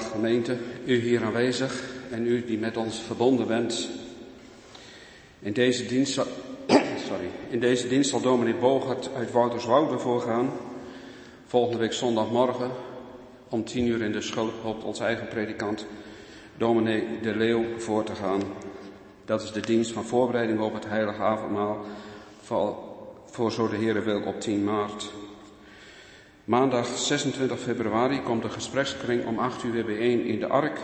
Gemeente, u hier aanwezig en u die met ons verbonden bent. In deze dienst, sorry, in deze dienst zal dominee Bogert uit Wouterswoude voorgaan. Volgende week zondagmorgen om tien uur in de school hoopt onze eigen predikant dominee De Leeuw voor te gaan. Dat is de dienst van voorbereiding op het heilige avondmaal voor, voor zo de Heere wil op 10 maart. Maandag 26 februari komt de gesprekskring om 8 uur weer bijeen in de Ark.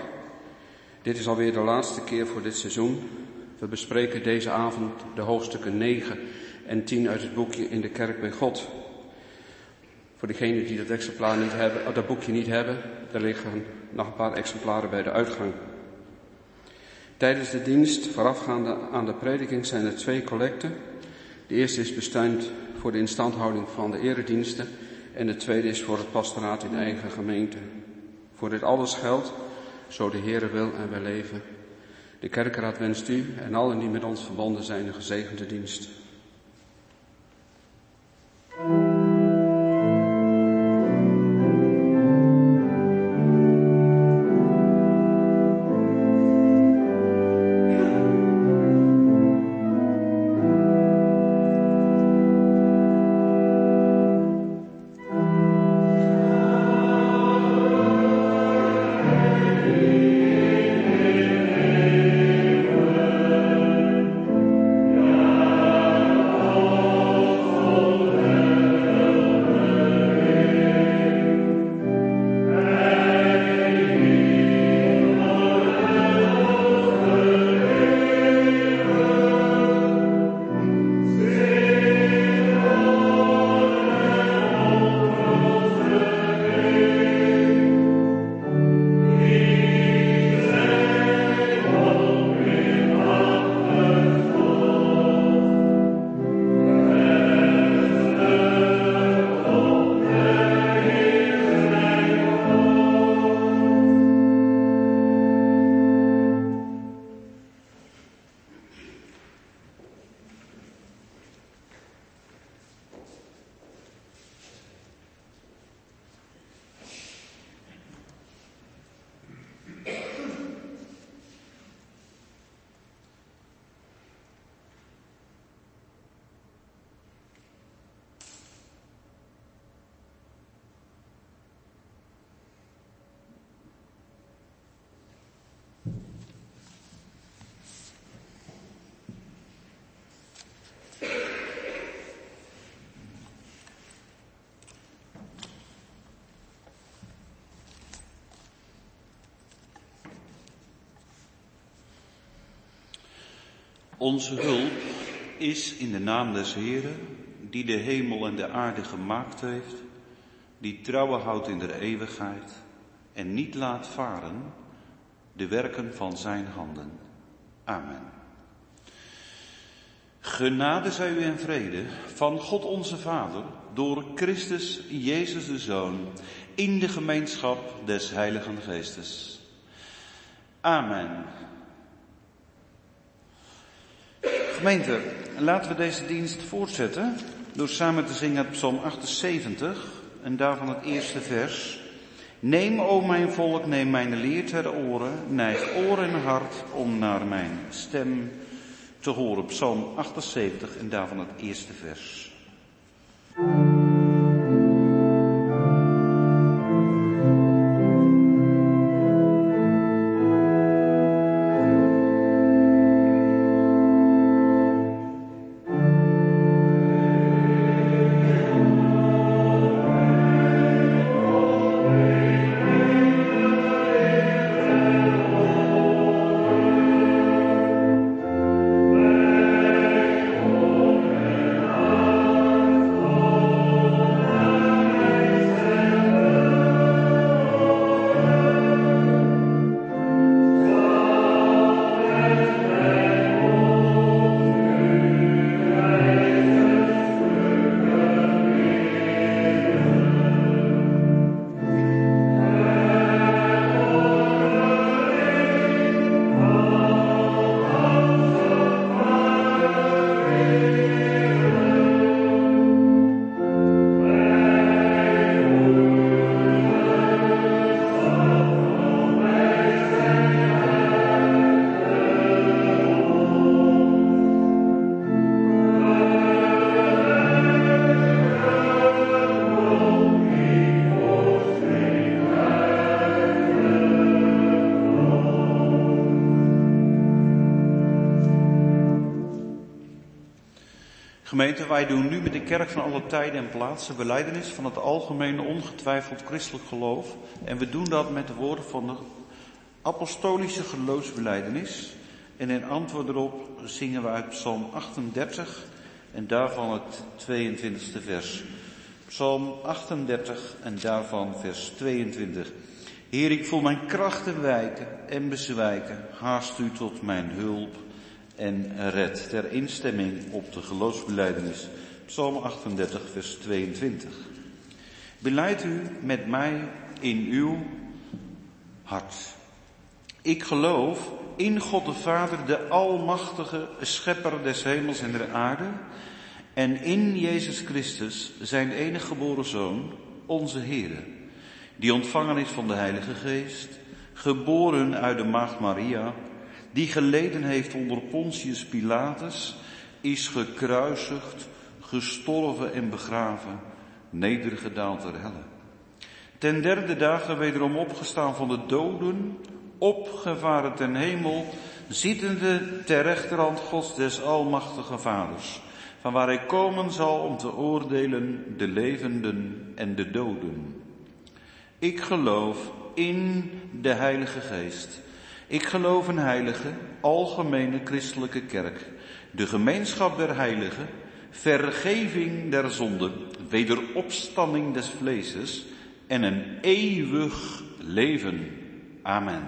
Dit is alweer de laatste keer voor dit seizoen. We bespreken deze avond de hoofdstukken 9 en 10 uit het boekje In de Kerk bij God. Voor degenen die dat exemplaar niet hebben, dat boekje niet hebben, er liggen nog een paar exemplaren bij de uitgang. Tijdens de dienst, voorafgaande aan de prediking, zijn er twee collecten. De eerste is bestemd voor de instandhouding van de erediensten en de tweede is voor het pastoraat in eigen gemeente. Voor dit alles geldt, zo de Heere wil en wij leven. De kerkenraad wenst u en allen die met ons verbonden zijn een gezegende dienst. Onze hulp is in de naam des Heren, die de hemel en de aarde gemaakt heeft, die trouwen houdt in de eeuwigheid en niet laat varen de werken van zijn handen. Amen. Genade zij u en vrede van God onze Vader, door Christus Jezus de Zoon, in de gemeenschap des Heiligen Geestes. Amen. Gemeente, laten we deze dienst voortzetten door samen te zingen het Psalm 78 en daarvan het eerste vers. Neem, o mijn volk, neem mijn leer ter oren, neig oor en hart om naar mijn stem te horen. Psalm 78 en daarvan het eerste vers. Gemeente, wij doen nu met de kerk van alle tijden en plaatsen beleidenis van het algemene ongetwijfeld christelijk geloof. En we doen dat met de woorden van de apostolische geloofsbeleidenis. En in antwoord erop zingen we uit Psalm 38 en daarvan het 22e vers. Psalm 38 en daarvan vers 22. Heer, ik voel mijn krachten wijken en bezwijken. Haast u tot mijn hulp en red. Ter instemming op de geloofsbeleidenis. Psalm 38 vers 22. Beleid u met mij in uw hart. Ik geloof in God de Vader, de Almachtige Schepper des hemels en der aarde, en in Jezus Christus, zijn enige geboren Zoon, onze Heer, die ontvangen is van de Heilige Geest, geboren uit de Maagd Maria, die geleden heeft onder Pontius Pilatus, is gekruisigd, gestorven en begraven, nedergedaald ter helle. Ten derde dagen wederom opgestaan van de doden, opgevaren ten hemel, zittende ter rechterhand Gods des Almachtige Vaders, van waar hij komen zal om te oordelen de levenden en de doden. Ik geloof in de Heilige Geest. Ik geloof een heilige, algemene christelijke kerk, de gemeenschap der heiligen, vergeving der zonden, wederopstanding des vleeses en een eeuwig leven. Amen.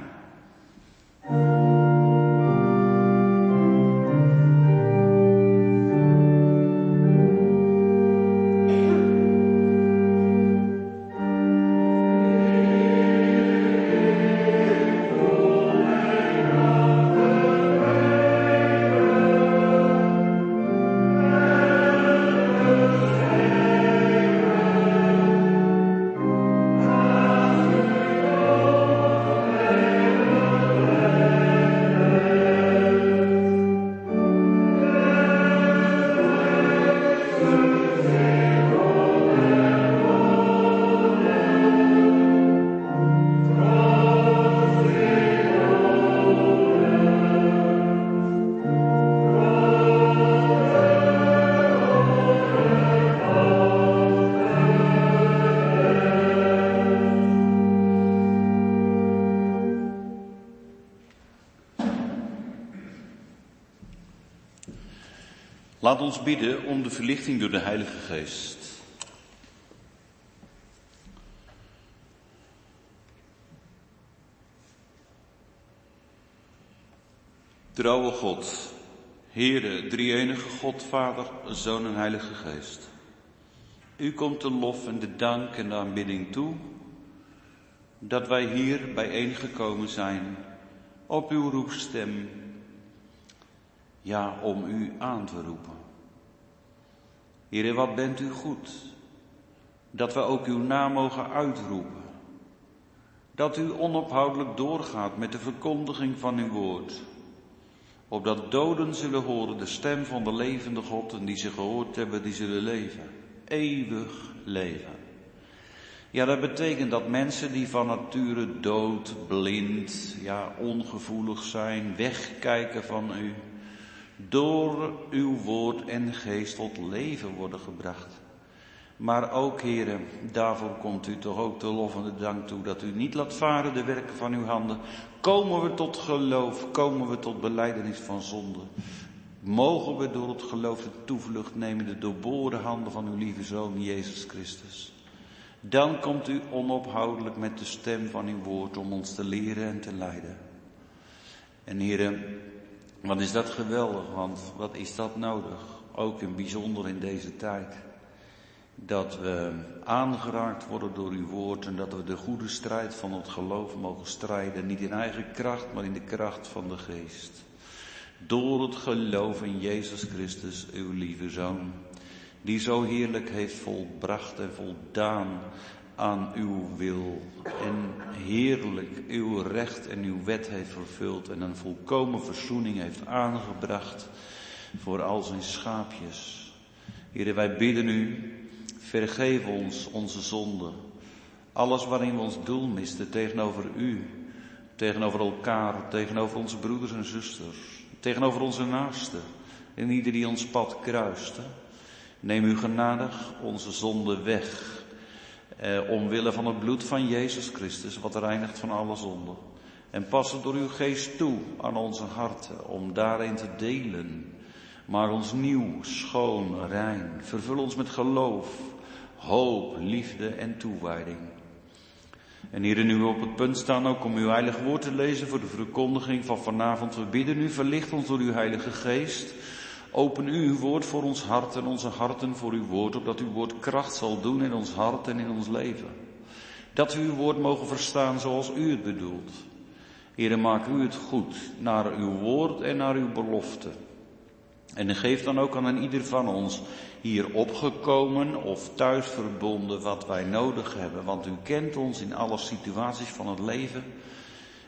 Laat ons bidden om de verlichting door de Heilige Geest. Trouwe God, Heere, drie-enige God, Vader, Zoon en Heilige Geest. U komt de lof en de dank en de aanbidding toe dat wij hier bijeengekomen zijn op uw roepstem ja, om u aan te roepen. Heere, wat bent u goed, dat we ook uw naam mogen uitroepen. Dat u onophoudelijk doorgaat met de verkondiging van uw woord. Opdat doden zullen horen de stem van de levende God en die ze gehoord hebben, die zullen leven. Eeuwig leven. Ja, dat betekent dat mensen die van nature dood, blind, ja, ongevoelig zijn, wegkijken van u, door uw woord en geest tot leven worden gebracht. Maar ook, heren, daarvoor komt u toch ook de lof en de dank toe dat u niet laat varen de werken van uw handen. Komen we tot geloof, komen we tot beleidenis van zonde. Mogen we door het geloof de toevlucht nemen, de doorboren handen van uw lieve Zoon Jezus Christus. Dan komt u onophoudelijk met de stem van uw woord om ons te leren en te leiden. En heren, wat is dat geweldig, want wat is dat nodig? Ook in bijzonder in deze tijd. Dat we aangeraakt worden door uw woord en dat we de goede strijd van het geloof mogen strijden. Niet in eigen kracht, maar in de kracht van de geest. Door het geloof in Jezus Christus, uw lieve Zoon. Die zo heerlijk heeft volbracht en voldaan aan uw wil en heerlijk uw recht en uw wet heeft vervuld en een volkomen verzoening heeft aangebracht voor al zijn schaapjes. Heren, wij bidden u, vergeef ons onze zonden. Alles waarin we ons doel misten tegenover u, tegenover elkaar, tegenover onze broeders en zusters, tegenover onze naasten en ieder die ons pad kruiste. Neem u genadig onze zonde weg. Eh, omwille van het bloed van Jezus Christus, wat reinigt van alle zonde. En pas het door uw geest toe aan onze harten, om daarin te delen. Maak ons nieuw, schoon, rein. Vervul ons met geloof, hoop, liefde en toewijding. En hier nu op het punt staan ook om uw heilig woord te lezen voor de verkondiging van vanavond. We bidden u, verlicht ons door uw heilige geest. Open u uw woord voor ons hart en onze harten voor uw woord, opdat uw woord kracht zal doen in ons hart en in ons leven. Dat we uw woord mogen verstaan zoals u het bedoelt. Heer, maak u het goed naar uw woord en naar uw belofte. En geef dan ook aan ieder van ons hier opgekomen of thuis verbonden wat wij nodig hebben. Want u kent ons in alle situaties van het leven.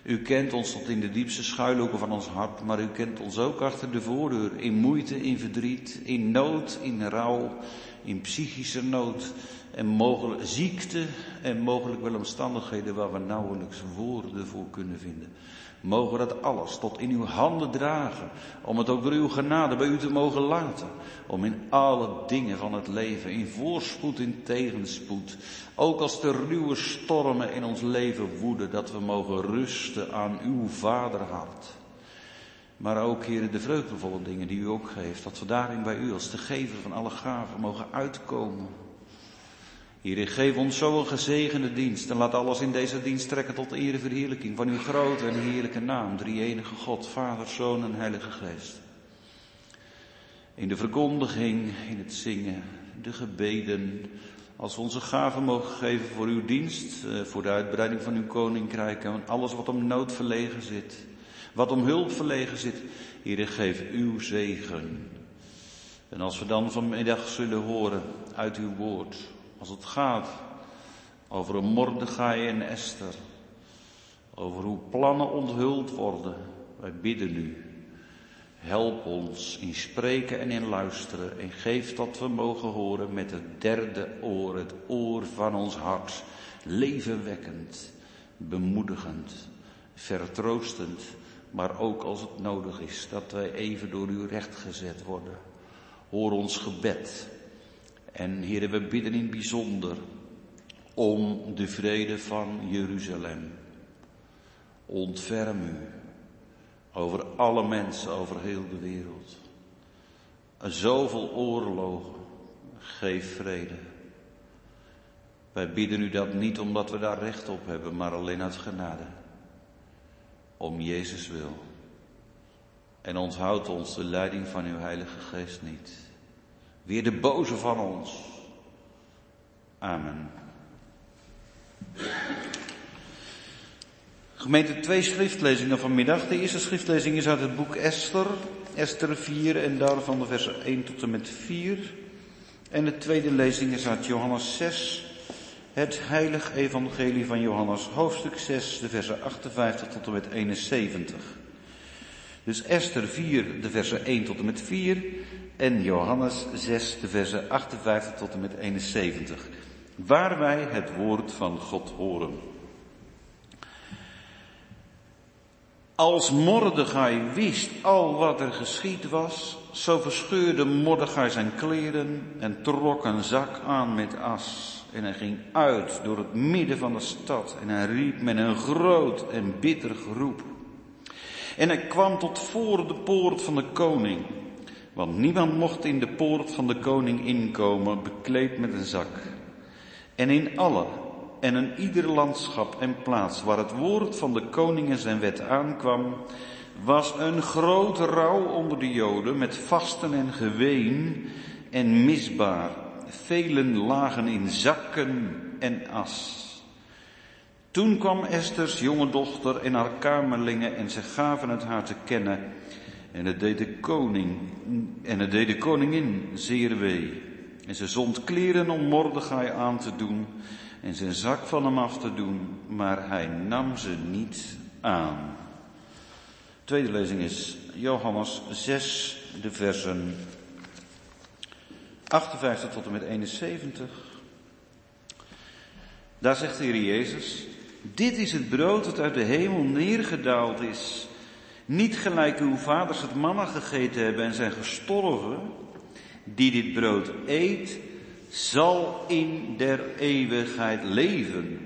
U kent ons tot in de diepste schuilhoeken van ons hart, maar u kent ons ook achter de voordeur. In moeite, in verdriet, in nood, in rouw, in psychische nood en mogelijk ziekte en mogelijk wel omstandigheden waar we nauwelijks woorden voor kunnen vinden. Mogen dat alles tot in uw handen dragen, om het ook door uw genade bij u te mogen laten. Om in alle dingen van het leven, in voorspoed, in tegenspoed, ook als de ruwe stormen in ons leven woeden, dat we mogen rusten aan uw vaderhart. Maar ook, heren, de vreugdevolle dingen die u ook geeft, dat we daarin bij u als de gever van alle gaven mogen uitkomen. Heer, geef ons zo een gezegende dienst en laat alles in deze dienst trekken tot ere verheerlijking van uw grote en heerlijke naam, drie enige God, Vader, Zoon en Heilige Geest. In de verkondiging, in het zingen, de gebeden, als we onze gaven mogen geven voor uw dienst, eh, voor de uitbreiding van uw koninkrijk en alles wat om nood verlegen zit, wat om hulp verlegen zit, Heer, geef uw zegen. En als we dan vanmiddag zullen horen uit uw woord, als het gaat over een Mordechai en Esther. Over hoe plannen onthuld worden. Wij bidden u. Help ons in spreken en in luisteren. En geef dat we mogen horen met het derde oor. Het oor van ons hart. Levenwekkend. Bemoedigend. Vertroostend. Maar ook als het nodig is dat wij even door u rechtgezet worden. Hoor ons gebed. En heren, we bidden in het bijzonder om de vrede van Jeruzalem. Ontferm u over alle mensen over heel de wereld. Zoveel oorlogen, geef vrede. Wij bidden u dat niet omdat we daar recht op hebben, maar alleen uit genade. Om Jezus wil. En onthoud ons de leiding van uw Heilige Geest niet. Weer de boze van ons. Amen. Gemeente, twee schriftlezingen vanmiddag. De eerste schriftlezing is uit het boek Esther, Esther 4 en daarvan de versen 1 tot en met 4. En de tweede lezing is uit Johannes 6, het heilig evangelie van Johannes, hoofdstuk 6, de versen 58 tot en met 71. Dus Esther 4, de versen 1 tot en met 4 en Johannes 6, de versen 58 tot en met 71. Waar wij het woord van God horen. Als Mordechai wist al wat er geschied was, zo verscheurde Mordechai zijn kleren en trok een zak aan met as. En hij ging uit door het midden van de stad en hij riep met een groot en bitter geroep. En hij kwam tot voor de poort van de koning. Want niemand mocht in de poort van de koning inkomen bekleed met een zak. En in alle en in ieder landschap en plaats waar het woord van de koning en zijn wet aankwam, was een grote rouw onder de Joden met vasten en geween en misbaar. Velen lagen in zakken en as. Toen kwam Esther's jonge dochter en haar kamerlingen en ze gaven het haar te kennen. En het deed de koning, en het deed de koningin zeer wee. En ze zond kleren om Mordechai aan te doen en zijn zak van hem af te doen, maar hij nam ze niet aan. tweede lezing is Johannes 6, de versen 58 tot en met 71. Daar zegt de Heer Jezus, dit is het brood dat uit de hemel neergedaald is. Niet gelijk uw vaders het manna gegeten hebben en zijn gestorven. Die dit brood eet, zal in der eeuwigheid leven.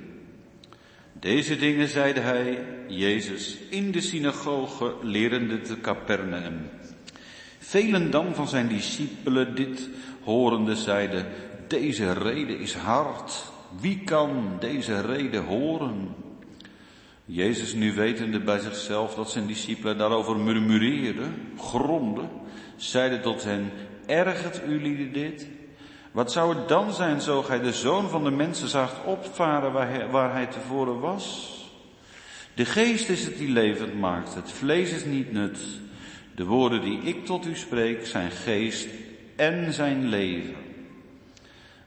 Deze dingen zeide hij, Jezus, in de synagoge lerende te Capernaum. Velen dan van zijn discipelen dit horende zeiden, deze reden is hard. Wie kan deze reden horen? Jezus nu wetende bij zichzelf dat zijn discipelen daarover murmureerden, gromden, zeide tot hen, ergert u lieden dit? Wat zou het dan zijn zo gij de zoon van de mensen zaagt opvaren waar hij, waar hij tevoren was? De geest is het die levend maakt, het vlees is niet nut. De woorden die ik tot u spreek zijn geest en zijn leven.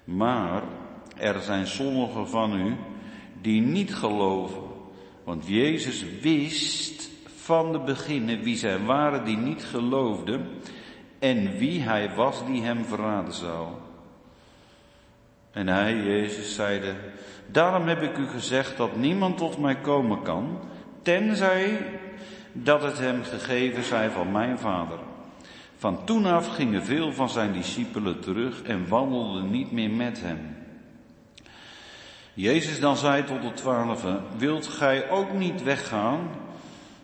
Maar er zijn sommigen van u die niet geloven. Want Jezus wist van de beginnen wie zij waren die niet geloofden en wie hij was die hem verraden zou. En hij, Jezus, zeide, daarom heb ik u gezegd dat niemand tot mij komen kan, tenzij dat het hem gegeven zij van mijn vader. Van toen af gingen veel van zijn discipelen terug en wandelden niet meer met hem. Jezus dan zei tot de twaalfen, wilt gij ook niet weggaan?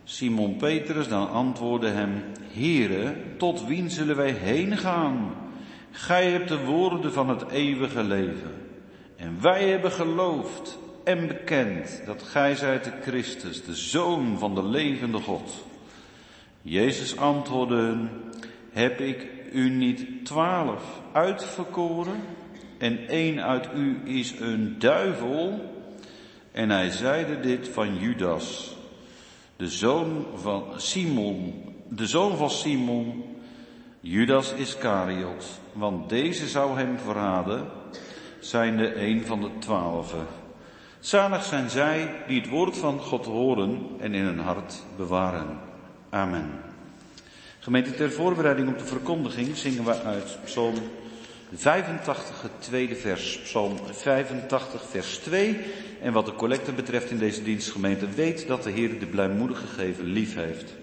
Simon Petrus dan antwoordde hem, Heere, tot wien zullen wij heen gaan? Gij hebt de woorden van het eeuwige leven. En wij hebben geloofd en bekend dat gij zijt de Christus, de Zoon van de levende God. Jezus antwoordde, heb ik u niet twaalf uitverkoren? En één uit u is een duivel? En hij zeide dit van Judas, de zoon van Simon, de zoon van Simon, Judas Iscariot, want deze zou hem verraden, zijnde een van de twaalfen. Zalig zijn zij die het woord van God horen en in hun hart bewaren. Amen. Gemeente, ter voorbereiding op de verkondiging zingen we uit Psalm 85, het tweede vers. Psalm 85, vers 2. En wat de collecte betreft in deze dienstgemeente, weet dat de Heer de blijmoedige geven lief heeft.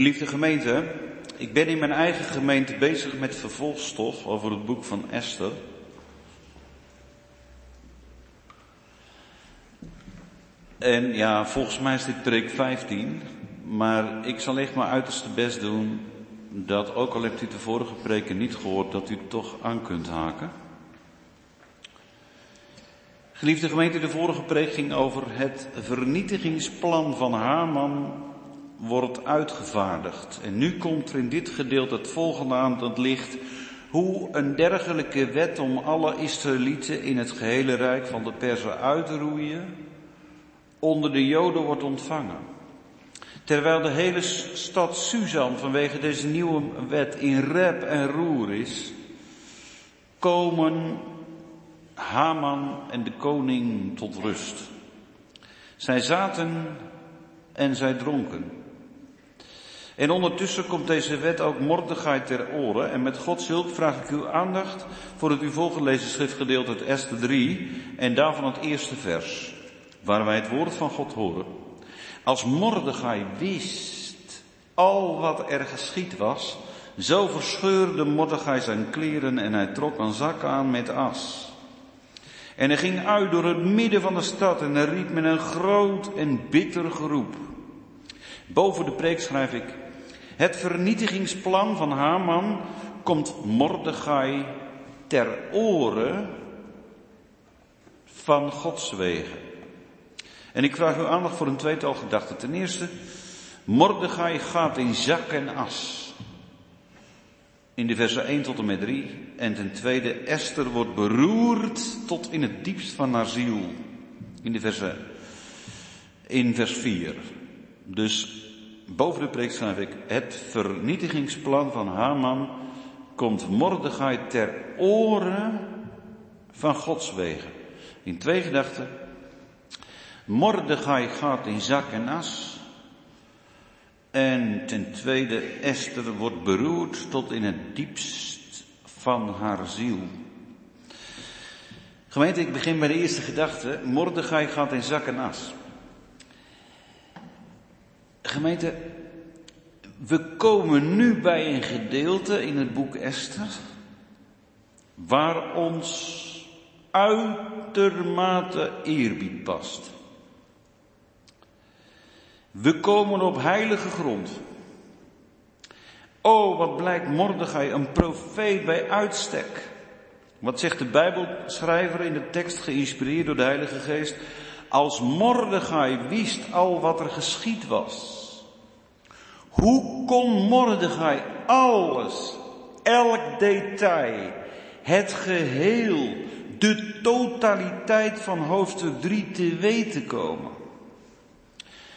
Geliefde gemeente, ik ben in mijn eigen gemeente bezig met vervolgstof over het boek van Esther. En ja, volgens mij is dit preek 15, maar ik zal echt mijn uiterste best doen dat, ook al hebt u de vorige preken niet gehoord, dat u toch aan kunt haken. Geliefde gemeente, de vorige preek ging over het vernietigingsplan van Haman wordt uitgevaardigd. En nu komt er in dit gedeelte het volgende aan dat ligt hoe een dergelijke wet om alle Israëlieten in het gehele rijk van de Persen uit te roeien onder de Joden wordt ontvangen. Terwijl de hele stad Suzan vanwege deze nieuwe wet in rep en roer is, komen Haman en de koning tot rust. Zij zaten en zij dronken. En ondertussen komt deze wet ook Mordechai ter oren. En met Gods hulp vraag ik uw aandacht voor het u voorgelezen schriftgedeelte uit Esther 3 en daarvan het eerste vers, waar wij het woord van God horen. Als Mordechai wist al wat er geschied was, zo verscheurde Mordechai zijn kleren en hij trok een zak aan met as. En hij ging uit door het midden van de stad en hij riep met een groot en bitter geroep. Boven de preek schrijf ik, het vernietigingsplan van Haman komt Mordechai ter oren van Gods wegen. En ik vraag uw aandacht voor een tweetal gedachten. Ten eerste, Mordechai gaat in zak en as. In de versen 1 tot en met 3. En ten tweede, Esther wordt beroerd tot in het diepst van haar ziel. In de versen, in vers 4. Dus boven de preek schrijf ik, het vernietigingsplan van Haman komt Mordechai ter oren van Gods wegen. In twee gedachten. Mordechai gaat in zak en as. En ten tweede, Esther wordt beroerd tot in het diepst van haar ziel. Gemeente, ik begin bij de eerste gedachte. Mordechai gaat in zak en as. Gemeente, we komen nu bij een gedeelte in het boek Esther waar ons uitermate eerbied past. We komen op heilige grond. Oh, wat blijkt Mordechai een profeet bij uitstek. Wat zegt de Bijbelschrijver in de tekst geïnspireerd door de Heilige Geest? Als Mordechai wist al wat er geschied was. Hoe kon Mordechai alles, elk detail, het geheel, de totaliteit van hoofdstuk 3 te weten komen?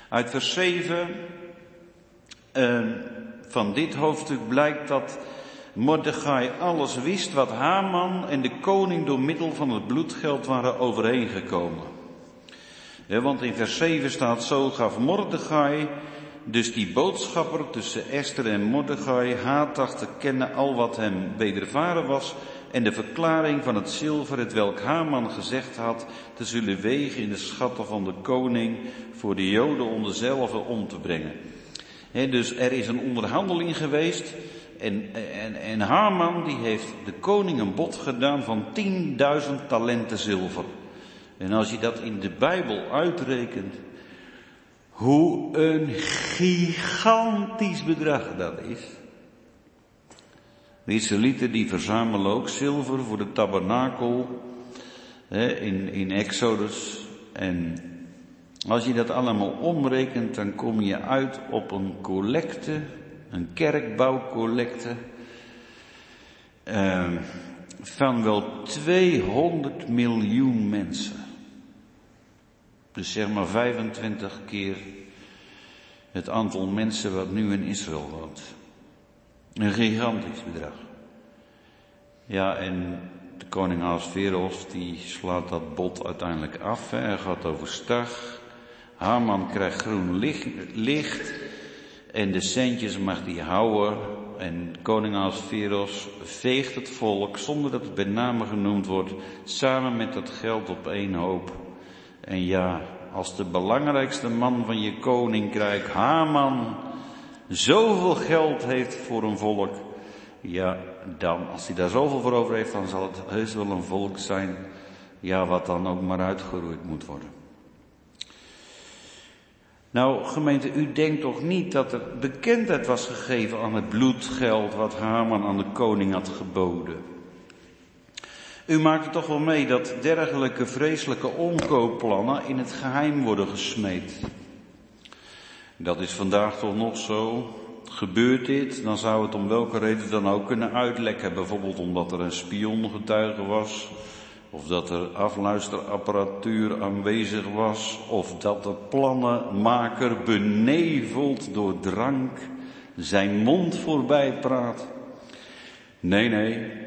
Uit vers 7 uh, ehm, van dit hoofdstuk blijkt dat Mordechai alles wist wat Haman en de koning door middel van het bloedgeld waren overeengekomen. Want in vers 7 staat zo gaf Mordechai, dus die boodschapper tussen Esther en Mordechai, Hatach te kennen al wat hem wedervaren was en de verklaring van het zilver, het welk Haman gezegd had, te zullen wegen in de schatten van de koning voor de Joden om dezelfde om te brengen. dus er is een onderhandeling geweest en, en, en Haman die heeft de koning een bod gedaan van 10.000 talenten zilver. En als je dat in de Bijbel uitrekent, hoe een gigantisch bedrag dat is. De Israëlieten die verzamelen ook zilver voor de tabernakel in, in Exodus. En als je dat allemaal omrekent, dan kom je uit op een collecte, een kerkbouwcollecte, eh, van wel 200 miljoen mensen. Dus zeg maar 25 keer het aantal mensen wat nu in Israël woont. Een gigantisch bedrag. Ja, en de koning Ahasveros die slaat dat bod uiteindelijk af. Hè. Hij gaat overstag. Haman krijgt groen licht, en de centjes mag hij houden. En koning Ahasveros veegt het volk, zonder dat het bij name genoemd wordt, samen met dat geld op één hoop. En ja, als de belangrijkste man van je koninkrijk, Haman, zoveel geld heeft voor een volk, ja, dan, als hij daar zoveel voor over heeft, dan zal het heus wel een volk zijn, ja, wat dan ook maar uitgeroeid moet worden. Nou, gemeente, u denkt toch niet dat er bekendheid was gegeven aan het bloedgeld wat Haman aan de koning had geboden? U maakt het toch wel mee dat dergelijke vreselijke omkoopplannen in het geheim worden gesmeed. Dat is vandaag toch nog zo. Gebeurt dit, dan zou het om welke reden dan ook kunnen uitlekken. Bijvoorbeeld omdat er een spiongetuige was, of dat er afluisterapparatuur aanwezig was, of dat de plannenmaker beneveld door drank zijn mond voorbij praat. Nee, nee.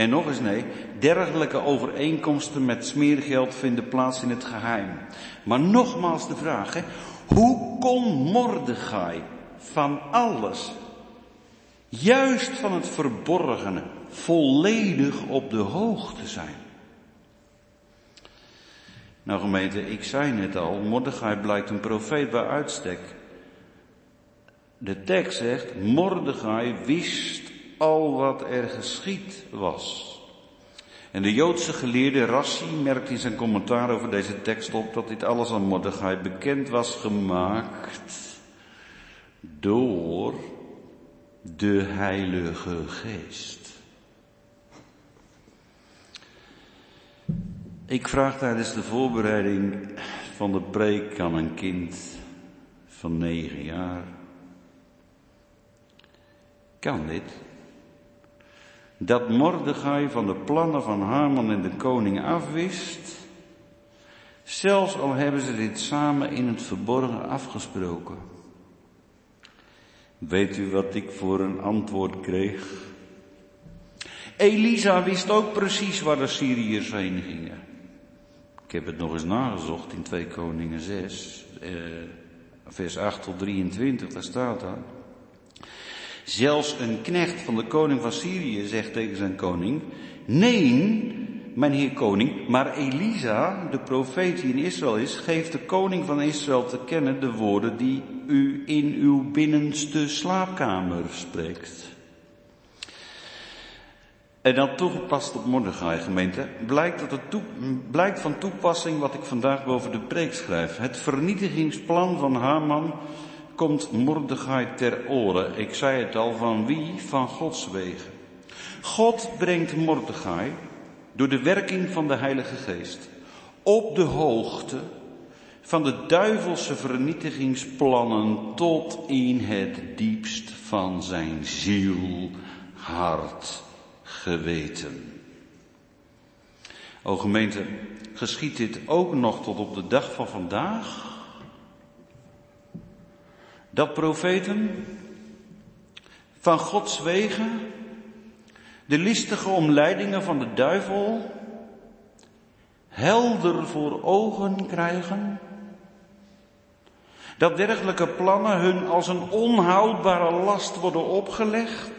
En nog eens nee, dergelijke overeenkomsten met smeergeld vinden plaats in het geheim. Maar nogmaals de vraag, hè, hoe kon Mordechai van alles, juist van het verborgene, volledig op de hoogte zijn? Nou gemeente, ik zei net al, Mordechai blijkt een profeet bij uitstek. De tekst zegt, Mordechai wist al wat er geschied was. En de Joodse geleerde Rassi merkt in zijn commentaar over deze tekst op dat dit alles aan Mordechai bekend was gemaakt door de Heilige Geest. Ik vraag tijdens de voorbereiding van de preek aan een kind van negen jaar. Kan dit? Dat Mordechai van de plannen van Haman en de koning afwist, zelfs al hebben ze dit samen in het verborgen afgesproken. Weet u wat ik voor een antwoord kreeg? Elisa wist ook precies waar de Syriërs heen gingen. Ik heb het nog eens nagezocht in 2 Koningen 6, eh, vers 8 tot 23, daar staat dat. Zelfs een knecht van de koning van Syrië zegt tegen zijn koning, nee, mijn heer koning, maar Elisa, de profeet die in Israël is, geeft de koning van Israël te kennen de woorden die u in uw binnenste slaapkamer spreekt. En dan toegepast op Mordechai gemeente, blijkt, dat het blijkt van toepassing wat ik vandaag boven de preek schrijf. Het vernietigingsplan van Haman komt Mordechai ter oren. Ik zei het al, van wie? Van Gods wegen. God brengt Mordechai door de werking van de Heilige Geest op de hoogte van de duivelse vernietigingsplannen tot in het diepst van zijn ziel, hart geweten. O gemeente, geschiet dit ook nog tot op de dag van vandaag? Dat profeten van Gods wegen de listige omleidingen van de duivel helder voor ogen krijgen? Dat dergelijke plannen hun als een onhoudbare last worden opgelegd?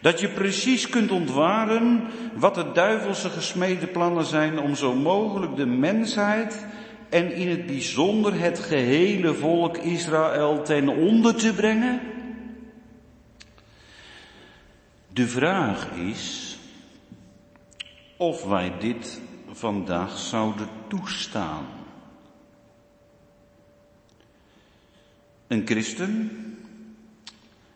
Dat je precies kunt ontwaren wat de duivelse gesmede plannen zijn om zo mogelijk de mensheid en in het bijzonder het gehele volk Israël ten onder te brengen? De vraag is of wij dit vandaag zouden toestaan. Een christen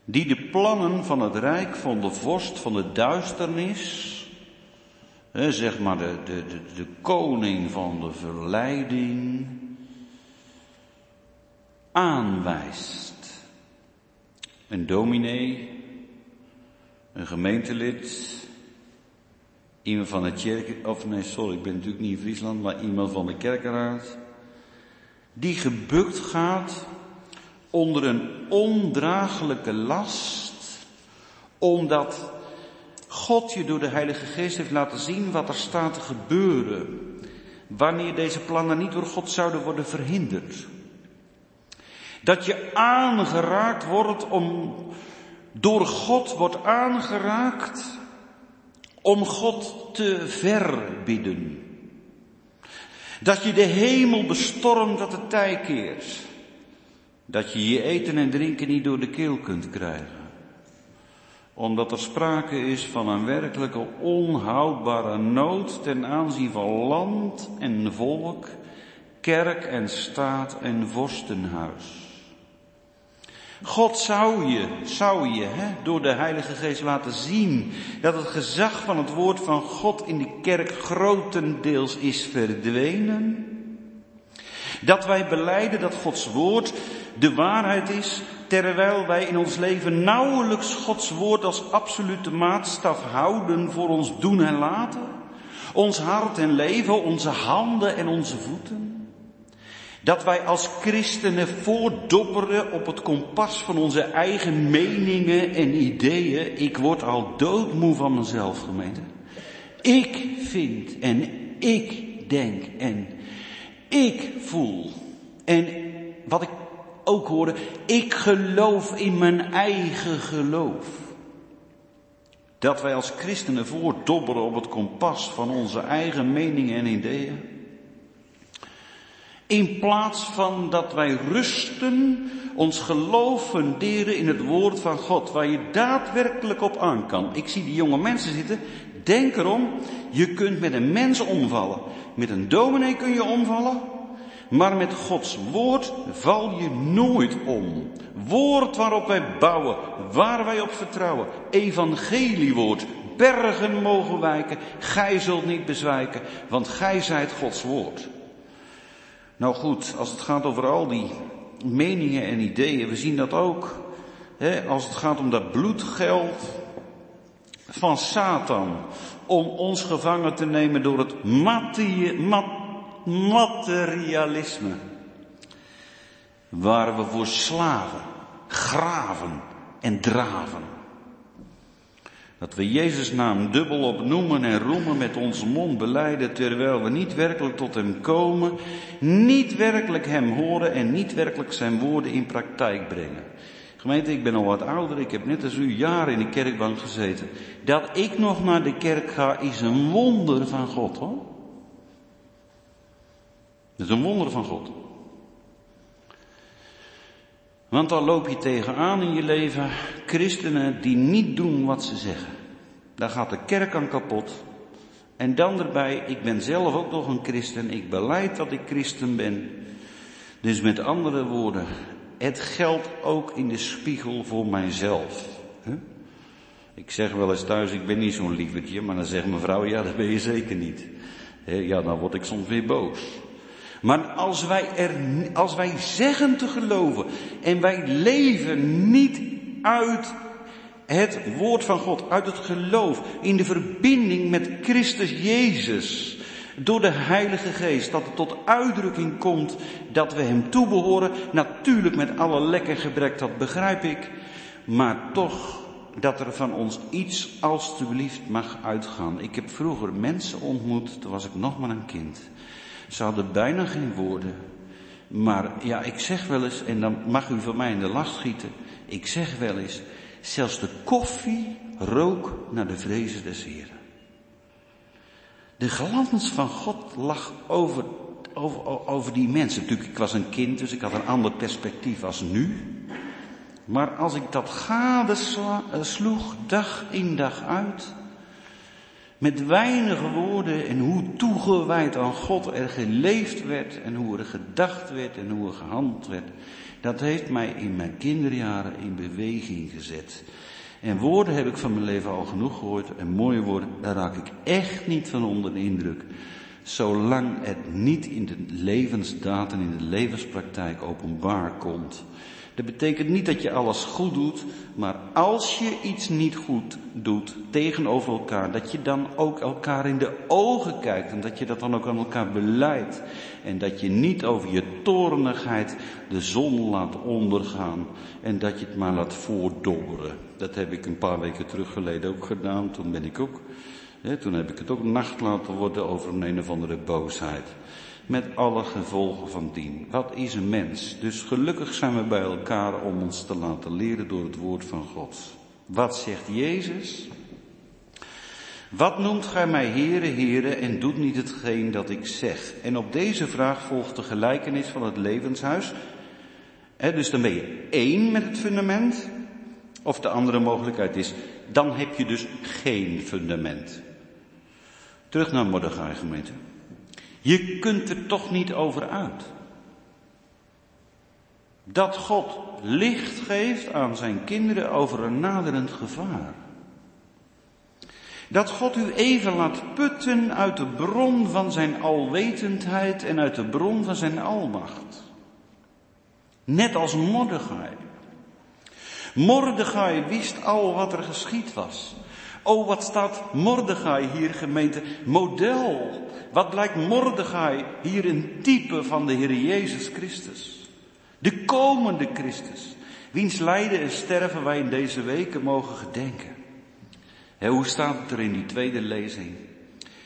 die de plannen van het rijk van de vorst van de duisternis, zeg maar de, de, de, de koning van de verleiding, aanwijst. Een dominee, een gemeentelid, iemand van de kerk, of nee, sorry, ik ben natuurlijk niet in Friesland, maar iemand van de kerkenraad, die gebukt gaat onder een ondraaglijke last, omdat God je door de Heilige Geest heeft laten zien wat er staat te gebeuren, wanneer deze plannen niet door God zouden worden verhinderd. Dat je aangeraakt wordt om, door God wordt aangeraakt om God te verbidden. Dat je de hemel bestormt dat de tij keert. Dat je je eten en drinken niet door de keel kunt krijgen. Omdat er sprake is van een werkelijke onhoudbare nood ten aanzien van land en volk, kerk en staat en vorstenhuis. God zou je, zou je, hè, door de Heilige Geest laten zien dat het gezag van het woord van God in de kerk grotendeels is verdwenen. Dat wij beleiden dat Gods woord de waarheid is, terwijl wij in ons leven nauwelijks Gods woord als absolute maatstaf houden voor ons doen en laten. Ons hart en leven, onze handen en onze voeten. Dat wij als christenen voortdobberen op het kompas van onze eigen meningen en ideeën. Ik word al doodmoe van mezelf, gemeente. Ik vind en ik denk en ik voel. En wat ik ook hoorde, ik geloof in mijn eigen geloof. Dat wij als christenen voortdobberen op het kompas van onze eigen meningen en ideeën. In plaats van dat wij rusten, ons geloof funderen in het woord van God, waar je daadwerkelijk op aan kan. Ik zie die jonge mensen zitten. Denk erom, je kunt met een mens omvallen. Met een dominee kun je omvallen. Maar met Gods woord val je nooit om. Woord waarop wij bouwen, waar wij op vertrouwen. Evangeliewoord. Bergen mogen wijken. Gij zult niet bezwijken, want gij zijt Gods woord. Nou goed, als het gaat over al die meningen en ideeën, we zien dat ook. Hè, als het gaat om dat bloedgeld van Satan. Om ons gevangen te nemen door het materialisme. Waar we voor slaven, graven en draven. Dat we Jezus naam dubbel opnoemen en roemen met onze mond beleiden, terwijl we niet werkelijk tot Hem komen, niet werkelijk Hem horen en niet werkelijk Zijn woorden in praktijk brengen. Gemeente, ik ben al wat ouder, ik heb net als u jaren in de kerkbank gezeten. Dat ik nog naar de kerk ga is een wonder van God hoor. Dat is een wonder van God. Want dan loop je tegenaan in je leven christenen die niet doen wat ze zeggen. Daar gaat de kerk aan kapot. En dan erbij, ik ben zelf ook nog een christen, ik beleid dat ik christen ben. Dus met andere woorden, het geldt ook in de spiegel voor mijzelf. Ik zeg wel eens thuis, ik ben niet zo'n lievertje, maar dan zegt mevrouw, ja dat ben je zeker niet. Ja, dan word ik soms weer boos. Maar als wij, er, als wij zeggen te geloven en wij leven niet uit het woord van God, uit het geloof, in de verbinding met Christus Jezus, door de Heilige Geest, dat het tot uitdrukking komt dat we Hem toebehoren, natuurlijk met alle lekker gebrek, dat begrijp ik, maar toch dat er van ons iets alstublieft mag uitgaan. Ik heb vroeger mensen ontmoet, toen was ik nog maar een kind. Ze hadden bijna geen woorden. Maar ja, ik zeg wel eens, en dan mag u van mij in de last schieten. Ik zeg wel eens, zelfs de koffie rook naar de vrezen des Heren. De glans van God lag over, over, over die mensen. Natuurlijk, ik was een kind, dus ik had een ander perspectief als nu. Maar als ik dat gade sloeg, dag in dag uit, met weinige woorden en hoe toegewijd aan God er geleefd werd en hoe er gedacht werd en hoe er gehandeld werd. Dat heeft mij in mijn kinderjaren in beweging gezet. En woorden heb ik van mijn leven al genoeg gehoord en mooie woorden, daar raak ik echt niet van onder de indruk. Zolang het niet in de levensdaad en in de levenspraktijk openbaar komt. Dat betekent niet dat je alles goed doet, maar als je iets niet goed doet tegenover elkaar, dat je dan ook elkaar in de ogen kijkt en dat je dat dan ook aan elkaar beleidt. En dat je niet over je torenigheid de zon laat ondergaan en dat je het maar laat voordobberen. Dat heb ik een paar weken terug geleden ook gedaan. Toen ben ik ook, hè, toen heb ik het ook nacht laten worden over een, een of andere boosheid met alle gevolgen van dien. Wat is een mens? Dus gelukkig zijn we bij elkaar om ons te laten leren door het woord van God. Wat zegt Jezus? Wat noemt gij mij Heere, Heere en doet niet hetgeen dat ik zeg? En op deze vraag volgt de gelijkenis van het levenshuis. dus dan ben je één met het fundament. Of de andere mogelijkheid is, dan heb je dus geen fundament. Terug naar Mordechai gemeente. Je kunt er toch niet over uit. Dat God licht geeft aan zijn kinderen over een naderend gevaar. Dat God u even laat putten uit de bron van zijn alwetendheid en uit de bron van zijn almacht. Net als Mordechai. Mordechai wist al wat er geschied was. Oh, wat staat Mordechai hier gemeente model. Wat blijkt Mordechai hier een type van de Heer Jezus Christus. De komende Christus. Wiens lijden en sterven wij in deze weken mogen gedenken. hoe staat het er in die tweede lezing?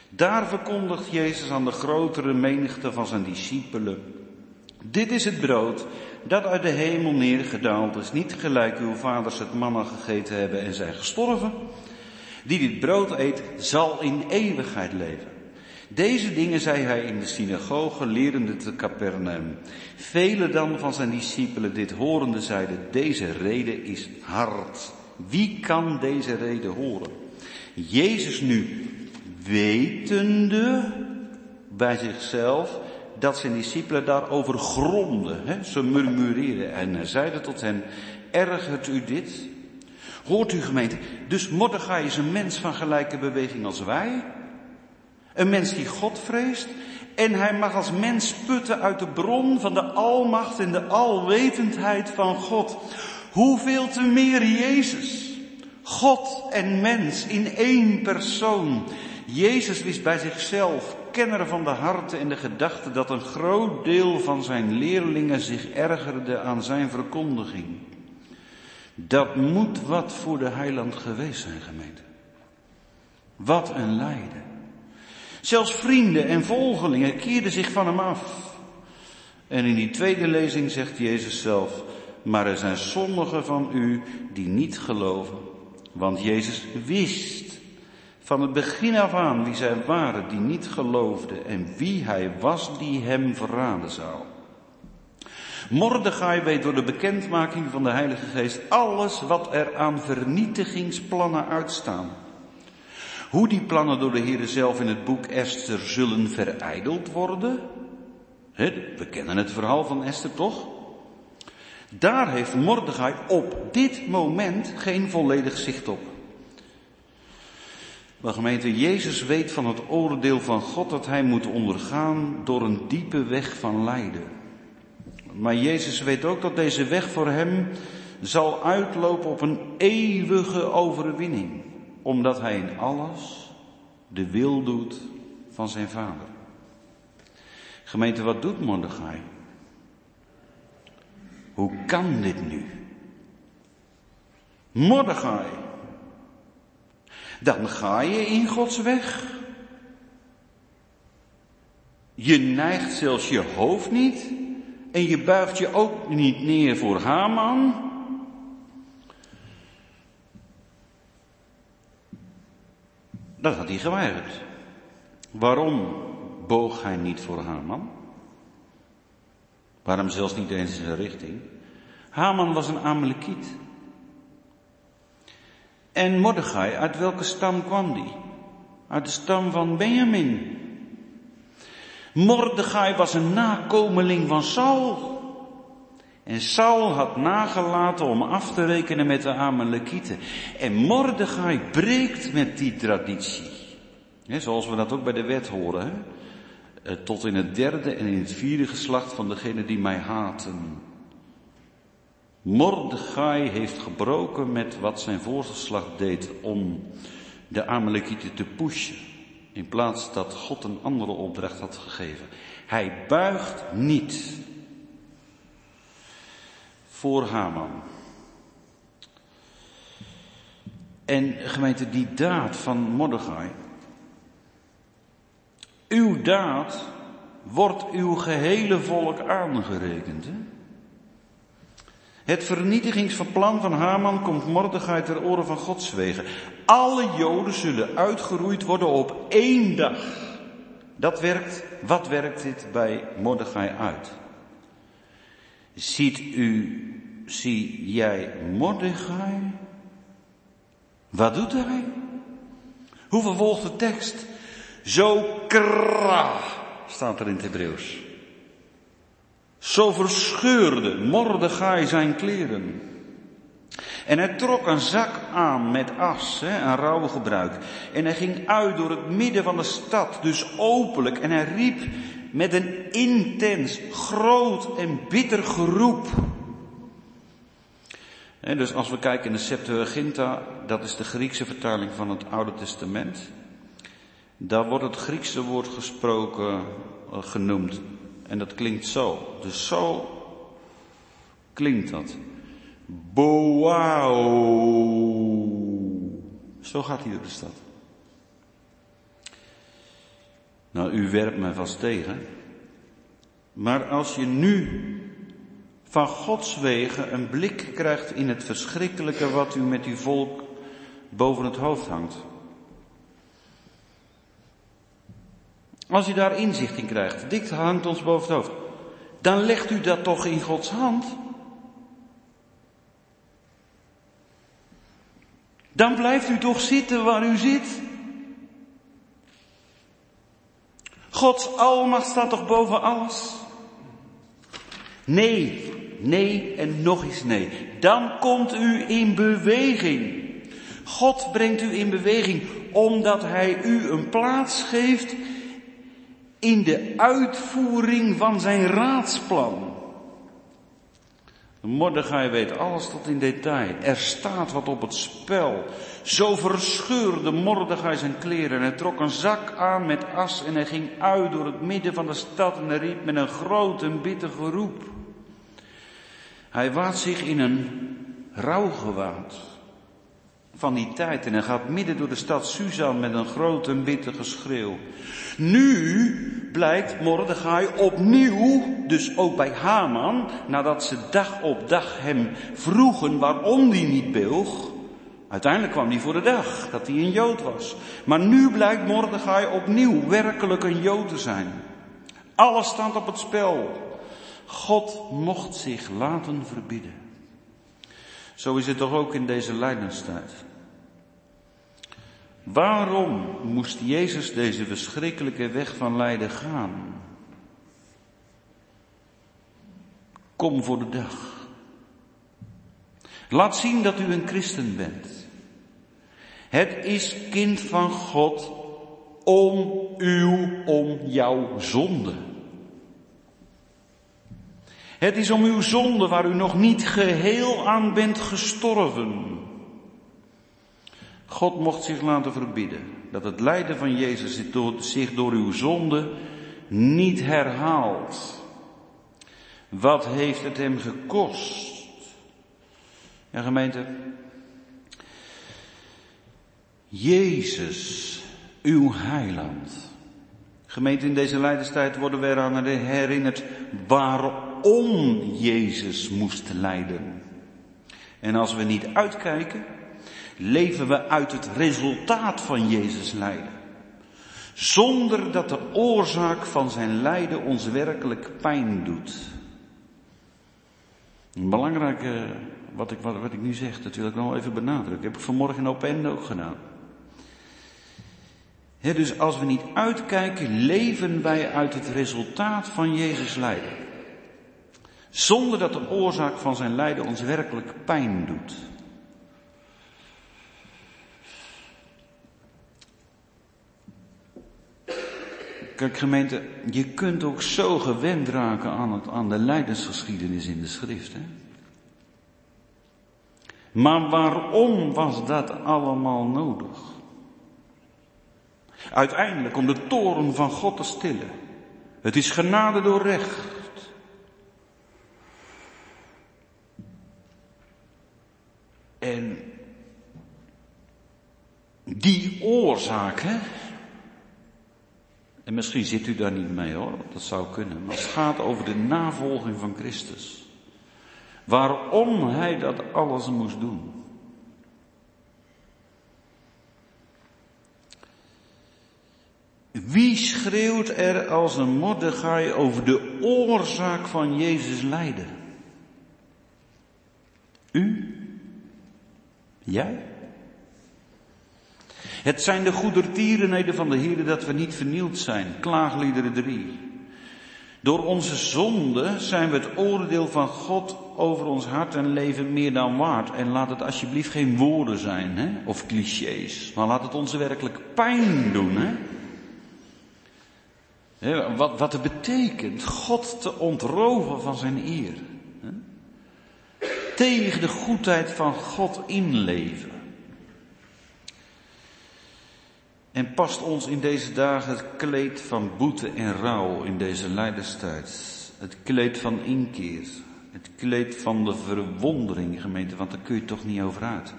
Daar verkondigt Jezus aan de grotere menigte van zijn discipelen. Dit is het brood dat uit de hemel neergedaald is. Niet gelijk uw vaders het manna gegeten hebben en zijn gestorven. Die dit brood eet, zal in eeuwigheid leven. Deze dingen zei hij in de synagoge, lerende te Capernaum. Velen dan van zijn discipelen dit horende zeiden, deze reden is hard. Wie kan deze reden horen? Jezus nu, wetende bij zichzelf, dat zijn discipelen daarover gronden. Hè? Ze murmureerden en hij zeide tot hen, ergert u dit? Hoort u gemeente? Dus Mordechai is een mens van gelijke beweging als wij. Een mens die God vreest. En hij mag als mens putten uit de bron van de almacht en de alwetendheid van God. Hoeveel te meer Jezus. God en mens in één persoon. Jezus wist bij zichzelf, kenner van de harten en de gedachten, dat een groot deel van zijn leerlingen zich ergerde aan zijn verkondiging. Dat moet wat voor de heiland geweest zijn, gemeente. Wat een lijden. Zelfs vrienden en volgelingen keerden zich van hem af. En in die tweede lezing zegt Jezus zelf, maar er zijn sommigen van u die niet geloven. Want Jezus wist van het begin af aan wie zij waren die niet geloofden en wie hij was die hem verraden zou. Mordechai weet door de bekendmaking van de Heilige Geest alles wat er aan vernietigingsplannen uitstaan. Hoe die plannen door de Heer zelf in het boek Esther zullen verijdeld worden. we kennen het verhaal van Esther toch? Daar heeft Mordechai op dit moment geen volledig zicht op. Maar gemeente, Jezus weet van het oordeel van God dat hij moet ondergaan door een diepe weg van lijden. Maar Jezus weet ook dat deze weg voor hem zal uitlopen op een eeuwige overwinning. Omdat hij in alles de wil doet van zijn vader. Gemeente, wat doet Mordechai? Hoe kan dit nu? Mordechai. Dan ga je in Gods weg. Je neigt zelfs je hoofd niet. En je buigt je ook niet neer voor Haman. Dat had hij geweigerd. Waarom boog hij niet voor Haman? Waarom zelfs niet eens in zijn richting? Haman was een Amalekiet. En Mordechai, uit welke stam kwam die? Uit de stam van Benjamin. Mordechai was een nakomeling van Saul. En Saul had nagelaten om af te rekenen met de Amalekieten. En Mordechai breekt met die traditie. zoals we dat ook bij de wet horen. Eh, tot in het derde en in het vierde geslacht van degenen die mij haten. Mordechai heeft gebroken met wat zijn voorgeslacht deed om de Amalekieten te pushen. In plaats dat God een andere opdracht had gegeven. Hij buigt niet voor Haman. En gemeente, die daad van Mordechai. Uw daad wordt uw gehele volk aangerekend. Hè? Het vernietigingsplan van Haman komt Mordechai ter oren van Gods wegen. Alle Joden zullen uitgeroeid worden op één dag. Dat werkt, wat werkt dit bij Mordechai uit? Ziet u, zie jij Mordechai? Wat doet hij? Hoe vervolgt de tekst? Zo kra, staat er in het Hebreeuws. Zo verscheurde Mordechai zijn kleren. En hij trok een zak aan met as, hè, een rauwe gebruik. En hij ging uit door het midden van de stad, dus openlijk. En hij riep met een intens, groot en bitter geroep. En dus als we kijken in de Septuaginta, dat is de Griekse vertaling van het Oude Testament. Daar wordt het Griekse woord gesproken, eh, genoemd. En dat klinkt zo. Dus zo klinkt dat. Boau. Zo gaat hij de stad. Nou, u werpt mij vast tegen. Maar als je nu van Gods wegen een blik krijgt in het verschrikkelijke wat u met uw volk boven het hoofd hangt. Als u daar inzicht in krijgt, dit hangt ons boven het hoofd, dan legt u dat toch in Gods hand. Dan blijft u toch zitten waar u zit. Gods almacht staat toch boven alles? Nee, nee en nog eens nee. Dan komt u in beweging. God brengt u in beweging omdat Hij u een plaats geeft in de uitvoering van zijn raadsplan. Mordechai weet alles tot in detail. Er staat wat op het spel. Zo verscheurde Mordechai zijn kleren en hij trok een zak aan met as en hij ging uit door het midden van de stad en hij riep met een groot en bitter geroep. Hij waat zich in een rouwgewaad van die tijd en hij gaat midden door de stad Suzan met een groot en bitter geschreeuw. Nu blijkt Mordechai opnieuw, dus ook bij Haman, nadat ze dag op dag hem vroegen waarom hij niet beoog, uiteindelijk kwam hij voor de dag dat hij een Jood was. Maar nu blijkt Mordechai opnieuw werkelijk een Jood te zijn. Alles staat op het spel. God mocht zich laten verbieden. Zo is het toch ook in deze lijdenstijd. Waarom moest Jezus deze verschrikkelijke weg van lijden gaan? Kom voor de dag. Laat zien dat u een christen bent. Het is kind van God om uw, om jouw zonde. Het is om uw zonde waar u nog niet geheel aan bent gestorven. God mocht zich laten verbieden dat het lijden van Jezus zich door uw zonde niet herhaalt. Wat heeft het hem gekost? Ja, gemeente. Jezus, uw heiland. Gemeente, in deze lijdenstijd worden we eraan herinnerd waarom Jezus moest lijden. En als we niet uitkijken, leven we uit het resultaat van Jezus lijden. Zonder dat de oorzaak van zijn lijden ons werkelijk pijn doet. Belangrijke, wat ik, wat, wat ik nu zeg, dat wil ik nog even benadrukken. heb ik vanmorgen op Ende ook gedaan. dus als we niet uitkijken, leven wij uit het resultaat van Jezus lijden. Zonder dat de oorzaak van zijn lijden ons werkelijk pijn doet. Kijk gemeente, je kunt ook zo gewend raken aan, het, aan de lijdensgeschiedenis in de schrift. Hè? Maar waarom was dat allemaal nodig? Uiteindelijk om de toren van God te stillen. Het is genade door recht. En die oorzaak, hè, en misschien zit u daar niet mee hoor, dat zou kunnen. Maar het gaat over de navolging van Christus. Waarom hij dat alles moest doen. Wie schreeuwt er als een Mordechai over de oorzaak van Jezus lijden? U? Jij? Het zijn de goedertierenheden van de Heer dat we niet vernield zijn. Klaagliederen 3. Door onze zonde zijn we het oordeel van God over ons hart en leven meer dan waard. En laat het alsjeblieft geen woorden zijn, hè? of clichés. Maar laat het ons werkelijk pijn doen, hè? Wat, wat het betekent God te ontroven van zijn eer. Hè? Tegen de goedheid van God inleven. En past ons in deze dagen het kleed van boete en rouw in deze leiderstijd. Het kleed van inkeer. Het kleed van de verwondering, gemeente, want daar kun je toch niet over uit.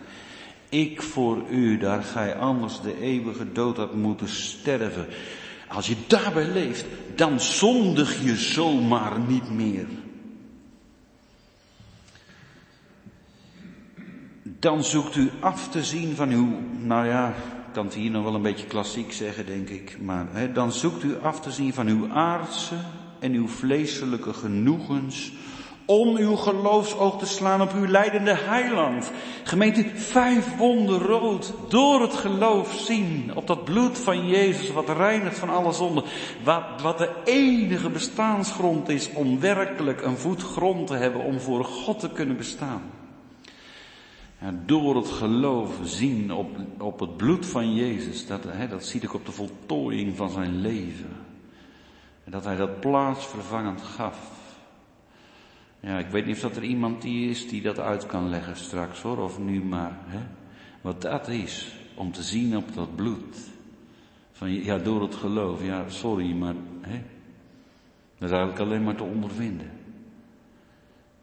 Ik voor u, daar gij anders de eeuwige dood had moeten sterven. Als je daarbij leeft, dan zondig je zomaar niet meer. Dan zoekt u af te zien van uw, nou ja, kan het hier nog wel een beetje klassiek zeggen, denk ik. Maar hè, dan zoekt u af te zien van uw aardse en uw vleeselijke genoegens. Om uw geloofsoog te slaan op uw leidende heiland. Gemeente, vijf wonden rood. Door het geloof zien op dat bloed van Jezus wat reinigt van alle zonden. Wat, wat de enige bestaansgrond is om werkelijk een voet grond te hebben om voor God te kunnen bestaan door het geloof zien op, op het bloed van Jezus, dat, hè, dat zie ik op de voltooiing van zijn leven. En dat hij dat plaatsvervangend gaf. Ja, ik weet niet of dat er iemand die is die dat uit kan leggen straks hoor, of nu maar. Hè? Wat dat is, om te zien op dat bloed. Van, ja, door het geloof, ja, sorry, maar hè? dat is eigenlijk alleen maar te ondervinden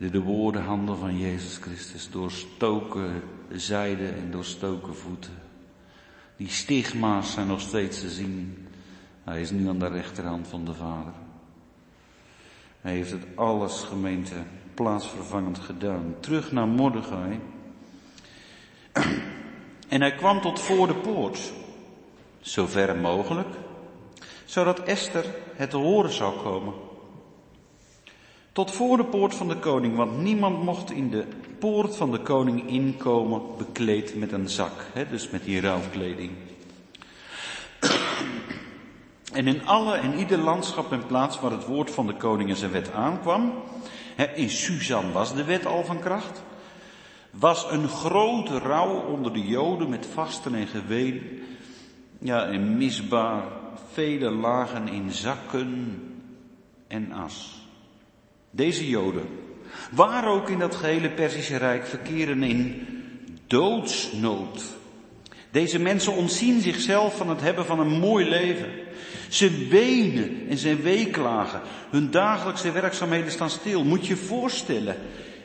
de, de woordenhandel van Jezus Christus, doorstoken zijde en doorstoken voeten. Die stigma's zijn nog steeds te zien. Hij is nu aan de rechterhand van de Vader. Hij heeft het alles, gemeente, plaatsvervangend gedaan. Terug naar Mordechai. En hij kwam tot voor de poort, zo ver mogelijk, zodat Esther het horen zou komen. Tot voor de poort van de koning, want niemand mocht in de poort van de koning inkomen bekleed met een zak, hè, dus met die rouwkleding. En in alle en ieder landschap en plaats waar het woord van de koning en zijn wet aankwam, hè, in Suzan was de wet al van kracht, was een grote rouw onder de Joden met vasten en geween, ja, en misbaar, vele lagen in zakken en as. Deze Joden, waar ook in dat gehele Perzische Rijk, verkeren in doodsnood. Deze mensen ontzien zichzelf van het hebben van een mooi leven. Ze wenen en ze weeklagen. Hun dagelijkse werkzaamheden staan stil. Moet je je voorstellen,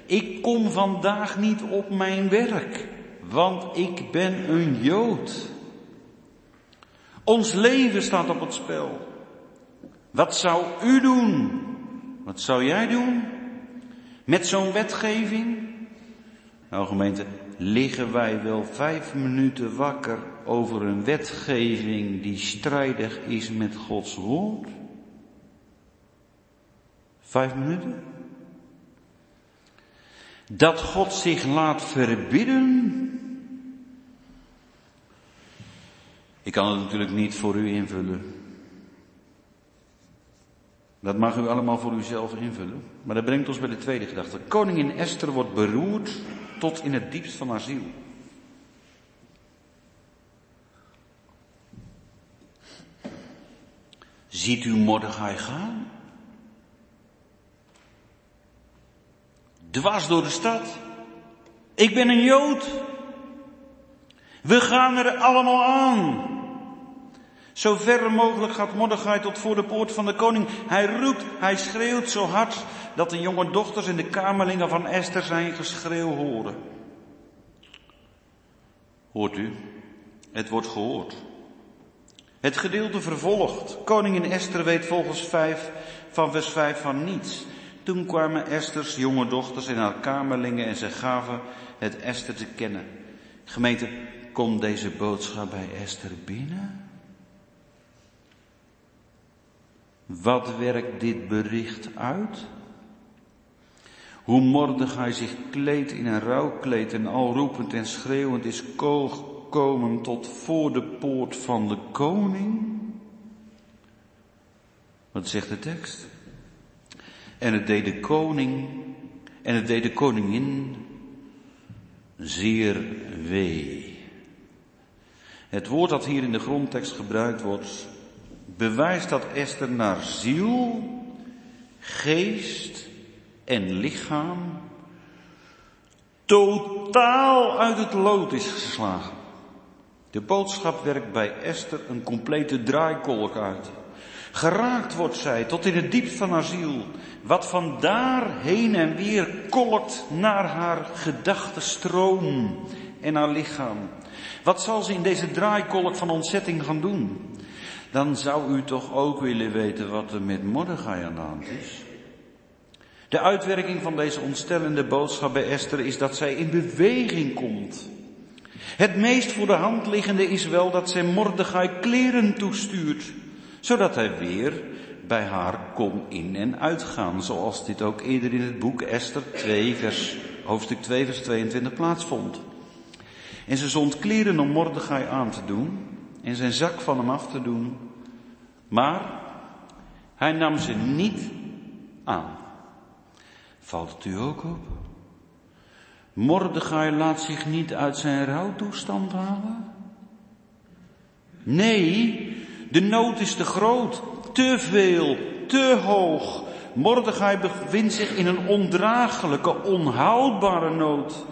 ik kom vandaag niet op mijn werk, want ik ben een Jood. Ons leven staat op het spel. Wat zou u doen wat zou jij doen met zo'n wetgeving? Nou gemeente, liggen wij wel vijf minuten wakker over een wetgeving die strijdig is met Gods woord? Vijf minuten? Dat God zich laat verbidden? Ik kan het natuurlijk niet voor u invullen. Dat mag u allemaal voor uzelf invullen. Maar dat brengt ons bij de tweede gedachte. Koningin Esther wordt beroerd tot in het diepst van haar ziel. Ziet u Mordechai gaan? Dwars door de stad. Ik ben een Jood. We gaan er allemaal aan. Zo ver mogelijk gaat Mordechai tot voor de poort van de koning. Hij roept, hij schreeuwt zo hard dat de jonge dochters en de kamerlingen van Esther zijn geschreeuw horen. Hoort u? Het wordt gehoord. Het gedeelte vervolgt. Koningin Esther weet volgens 5 van vers 5 van niets. Toen kwamen Esters jonge dochters en haar kamerlingen en ze gaven het Esther te kennen. Gemeente, komt deze boodschap bij Esther binnen? Wat werkt dit bericht uit? Hoe Mordechai zich kleedt in een rouwkleed en al roepend en schreeuwend is gekomen tot voor de poort van de koning. Wat zegt de tekst? En het deed de koning en het deed de koningin zeer wee. Het woord dat hier in de grondtekst gebruikt wordt, bewijst dat Esther naar ziel, geest en lichaam totaal uit het lood is geslagen. De boodschap werkt bij Esther een complete draaikolk uit. Geraakt wordt zij tot in het diepst van haar ziel. Wat vandaar heen en weer kolkt naar haar gedachtenstroom en haar lichaam. Wat zal ze in deze draaikolk van ontzetting gaan doen? Dan zou u toch ook willen weten wat er met Mordechai aan de hand is. De uitwerking van deze ontstellende boodschap bij Esther is dat zij in beweging komt. Het meest voor de hand liggende is wel dat zij Mordechai kleren toestuurt, zodat hij weer bij haar kon in- en uitgaan, zoals dit ook eerder in het boek Esther 2, vers, hoofdstuk 2, vers 22 plaatsvond. En ze zond kleren om Mordechai aan te doen en zijn zak van hem af te doen, maar hij nam ze niet aan. Valt het u ook op? Mordechai laat zich niet uit zijn rouwtoestand halen? Nee, de nood is te groot, te veel, te hoog. Mordechai bevindt zich in een ondraaglijke, onhoudbare nood.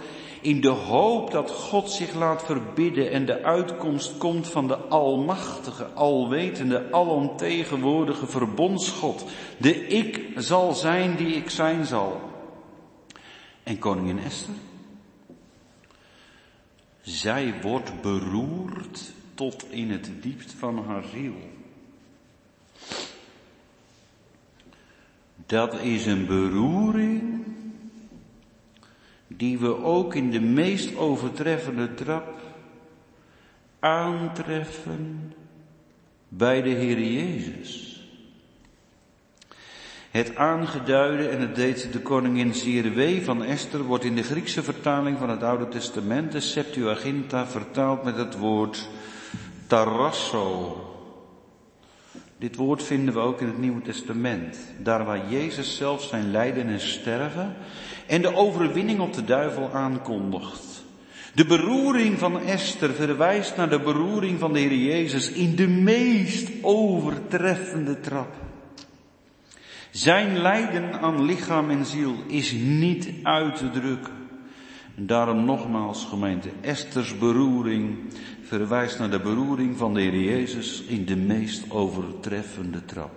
In de hoop dat God zich laat verbidden en de uitkomst komt van de almachtige, alwetende, alomtegenwoordige verbondsgod. De ik zal zijn die ik zijn zal. En koningin Esther? Zij wordt beroerd tot in het diepst van haar ziel. Dat is een beroering die we ook in de meest overtreffende trap aantreffen bij de Heer Jezus. Het aangeduide, en het deed de koningin Zierwee van Esther, wordt in de Griekse vertaling van het Oude Testament, de Septuaginta, vertaald met het woord tarasso. Dit woord vinden we ook in het Nieuwe Testament. Daar waar Jezus zelf zijn lijden en sterven en de overwinning op de duivel aankondigt. De beroering van Esther verwijst naar de beroering van de Heer Jezus in de meest overtreffende trap. Zijn lijden aan lichaam en ziel is niet uit te drukken. En daarom nogmaals gemeente, Esters beroering verwijst naar de beroering van de Heer Jezus in de meest overtreffende trap.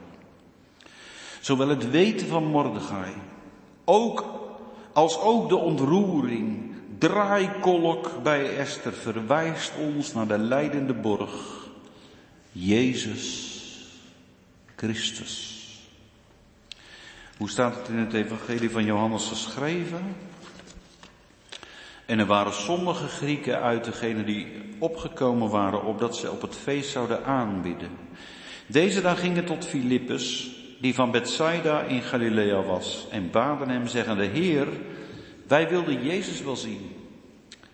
Zowel het weten van Mordechai, ook, als ook de ontroering, draaikolk bij Esther verwijst ons naar de leidende borg, Jezus Christus. Hoe staat het in het evangelie van Johannes geschreven? En er waren sommige Grieken uit degenen die opgekomen waren opdat ze op het feest zouden aanbidden. Deze dan gingen tot Filippus, die van Bethsaida in Galilea was, en baden hem zeggende, Heer, wij wilden Jezus wel zien.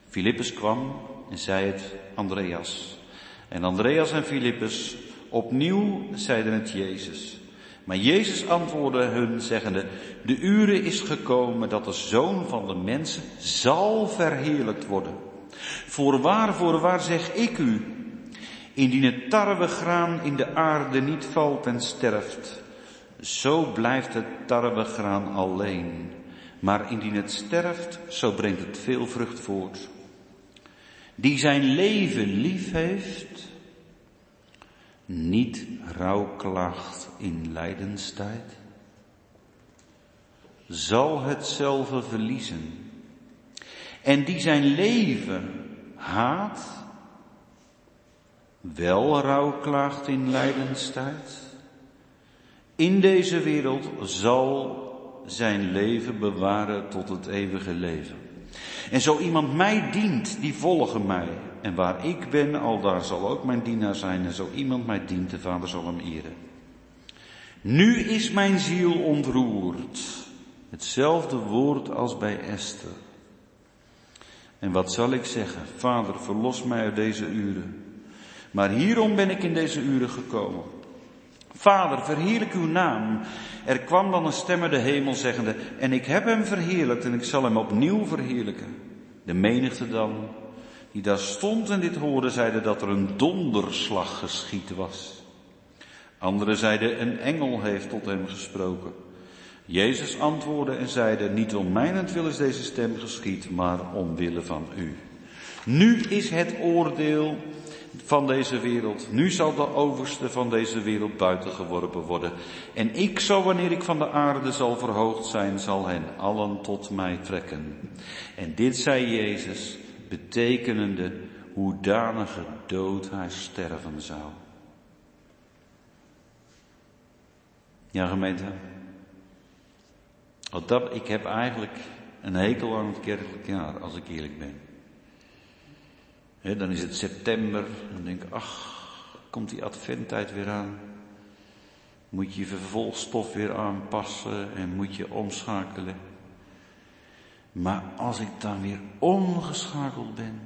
Filippus kwam en zei het Andreas. En Andreas en Filippus opnieuw zeiden het Jezus. Maar Jezus antwoordde hun zeggende, de uren is gekomen dat de zoon van de mensen zal verheerlijkt worden. Voorwaar, voorwaar zeg ik u, indien het tarwegraan in de aarde niet valt en sterft, zo blijft het tarwegraan alleen. Maar indien het sterft, zo brengt het veel vrucht voort. Die zijn leven lief heeft, niet rouwklaagt in lijdenstijd, zal hetzelfde verliezen. En die zijn leven haat, wel rouwklaagt in lijdenstijd, in deze wereld zal zijn leven bewaren tot het eeuwige leven. En zo iemand mij dient, die volgen mij. En waar ik ben, al daar zal ook mijn dienaar zijn. En zo iemand mij dient, de Vader zal hem eren. Nu is mijn ziel ontroerd. Hetzelfde woord als bij Esther. En wat zal ik zeggen? Vader, verlos mij uit deze uren. Maar hierom ben ik in deze uren gekomen. Vader, verheerlijk uw naam. Er kwam dan een stem de hemel zeggende, en ik heb hem verheerlijkt en ik zal hem opnieuw verheerlijken. De menigte dan, die daar stond en dit hoorde, zeiden dat er een donderslag geschied was. Anderen zeiden, een engel heeft tot hem gesproken. Jezus antwoordde en zeide, niet om mijnentwil is deze stem geschied, maar omwille van u. Nu is het oordeel van deze wereld. Nu zal de overste van deze wereld buitengeworpen worden. En ik, zo wanneer ik van de aarde zal verhoogd zijn, zal hen allen tot mij trekken. En dit zei Jezus, betekenende hoedanige dood hij sterven zou. Ja, gemeente. Want dat, ik heb eigenlijk een hekel aan het kerkelijk jaar, als ik eerlijk ben. Dan is het september, dan denk ik, ach, komt die adventtijd weer aan. Moet je vervolgstof weer aanpassen en moet je omschakelen. Maar als ik dan weer omgeschakeld ben,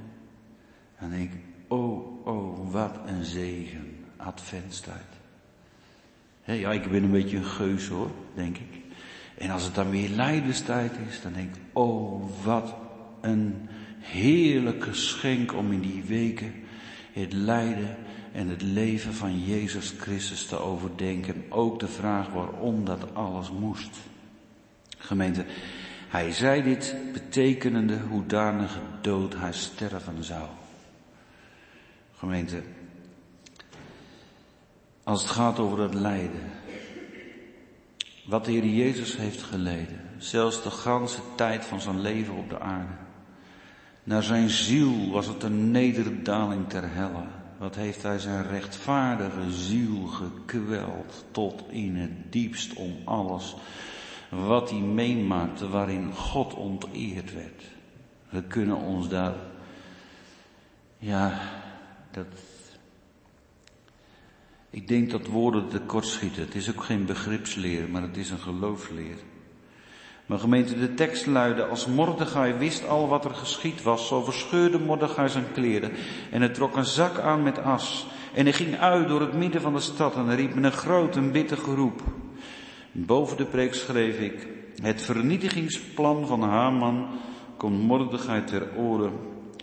dan denk ik, oh, oh, wat een zegen, adventstijd. ja, ik ben een beetje een geus hoor, denk ik. En als het dan weer lijdenstijd is, dan denk ik, oh, wat een heerlijke schenk om in die weken het lijden en het leven van Jezus Christus te overdenken. Ook de vraag waarom dat alles moest. Gemeente, hij zei dit betekenende hoedanige dood hij sterven zou. Gemeente, als het gaat over het lijden, wat de Heer Jezus heeft geleden, zelfs de ganse tijd van zijn leven op de aarde. Naar zijn ziel was het een nederdaling ter helle. Wat heeft hij zijn rechtvaardige ziel gekweld tot in het diepst om alles wat hij meemaakte waarin God onteerd werd. We kunnen ons daar, ja, dat, ik denk dat woorden tekort schieten. Het is ook geen begripsleer, maar het is een geloofsleer. Maar gemeente, de tekst luidde, als Mordechai wist al wat er geschied was, zo verscheurde Mordechai zijn kleren en hij trok een zak aan met as. En hij ging uit door het midden van de stad en riep met een groot en bitter geroep. Boven de preek schreef ik, het vernietigingsplan van Haman komt Mordechai ter oren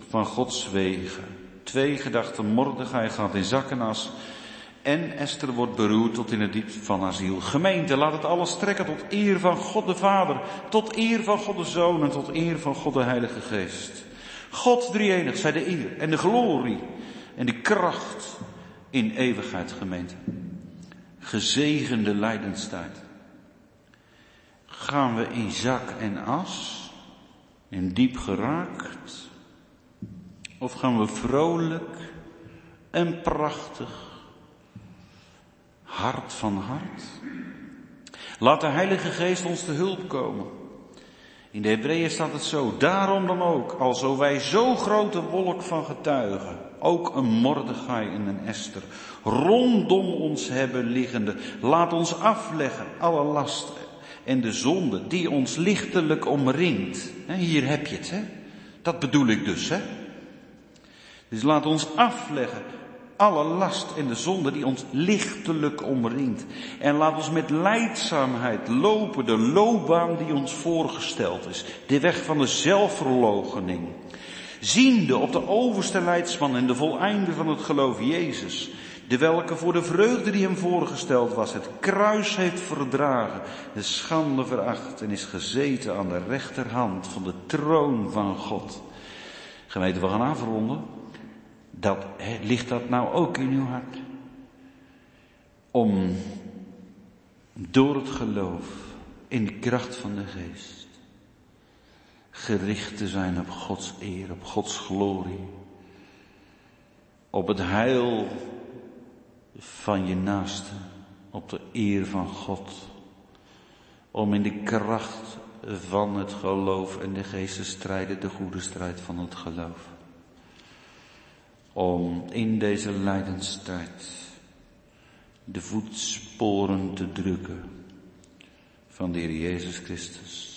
van Gods wegen. Twee gedachten, Mordechai gaat in zak en as en Esther wordt beroerd tot in het diepst van haar ziel. Gemeente, laat het alles strekken tot eer van God de Vader, tot eer van God de Zoon en tot eer van God de Heilige Geest. God drieënig, zij de eer en de glorie en de kracht in eeuwigheid, gemeente. Gezegende lijdenstijd. Gaan we in zak en as, in diep geraakt, of gaan we vrolijk en prachtig hart van hart. Laat de Heilige Geest ons te hulp komen. In de Hebreeën staat het zo, daarom dan ook, alzo wij zo grote wolk van getuigen, ook een Mordechai en een Esther, rondom ons hebben liggende, laat ons afleggen alle last en de zonde die ons lichtelijk omringt. Hier heb je het, hè? Dat bedoel ik dus, hè? Dus laat ons afleggen alle last en de zonde die ons lichtelijk omringt. En laat ons met leidzaamheid lopen de loopbaan die ons voorgesteld is. De weg van de zelfverloochening. Ziende op de overste leidsman en de voleinde van het geloof Jezus. De welke voor de vreugde die hem voorgesteld was, het kruis heeft verdragen, de schande veracht en is gezeten aan de rechterhand van de troon van God. Gemeente, we gaan afronden. Dat, ligt dat nou ook in uw hart? Om door het geloof in de kracht van de geest gericht te zijn op Gods eer, op Gods glorie, op het heil van je naaste, op de eer van God, om in de kracht van het geloof en de geest te strijden, de goede strijd van het geloof om in deze lijdenstijd de voetsporen te drukken van de Heer Jezus Christus.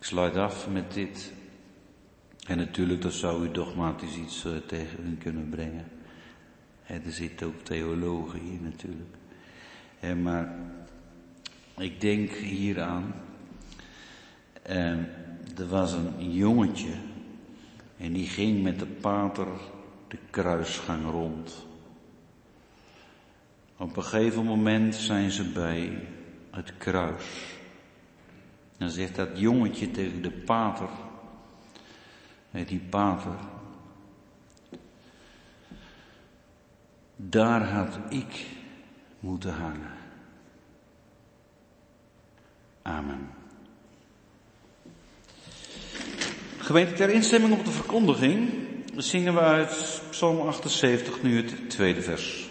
sluit af met dit. En natuurlijk, dat zou u dogmatisch iets uh, tegen u kunnen brengen. er zit ook theologie in natuurlijk. maar ik denk hieraan. Uh, er was een jongetje. En die ging met de pater de kruisgang rond. Op een gegeven moment zijn ze bij het kruis. Dan zegt dat jongetje tegen de pater. Die pater. Daar had ik moeten hangen. Amen. Gemeente ter instemming op de verkondiging zingen we uit Psalm 78 nu het tweede vers.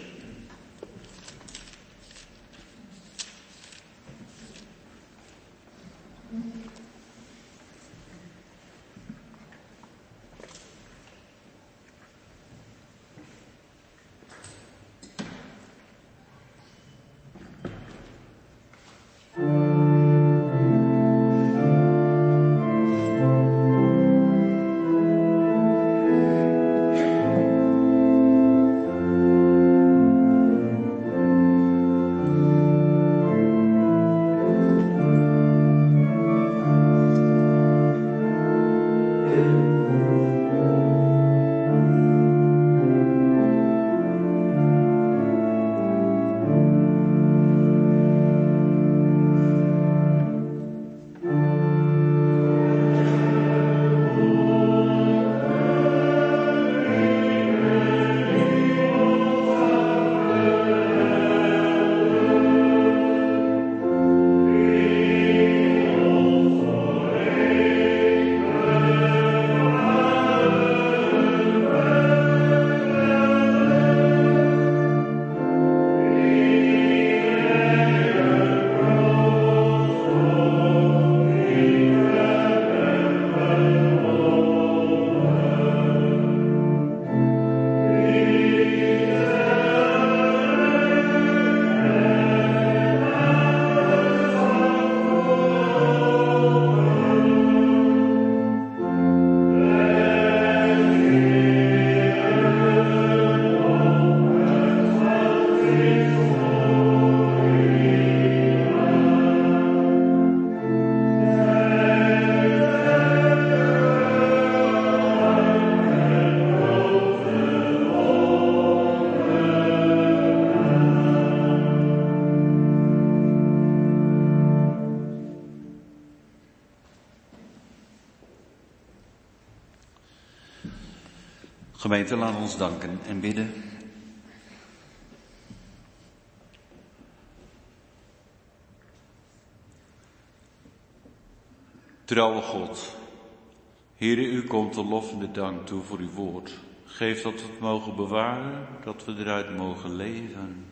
Gemeente, laat ons danken en bidden. Trouwe God, Heere, u komt de lof en de dank toe voor uw woord. Geef dat we het mogen bewaren, dat we eruit mogen leven.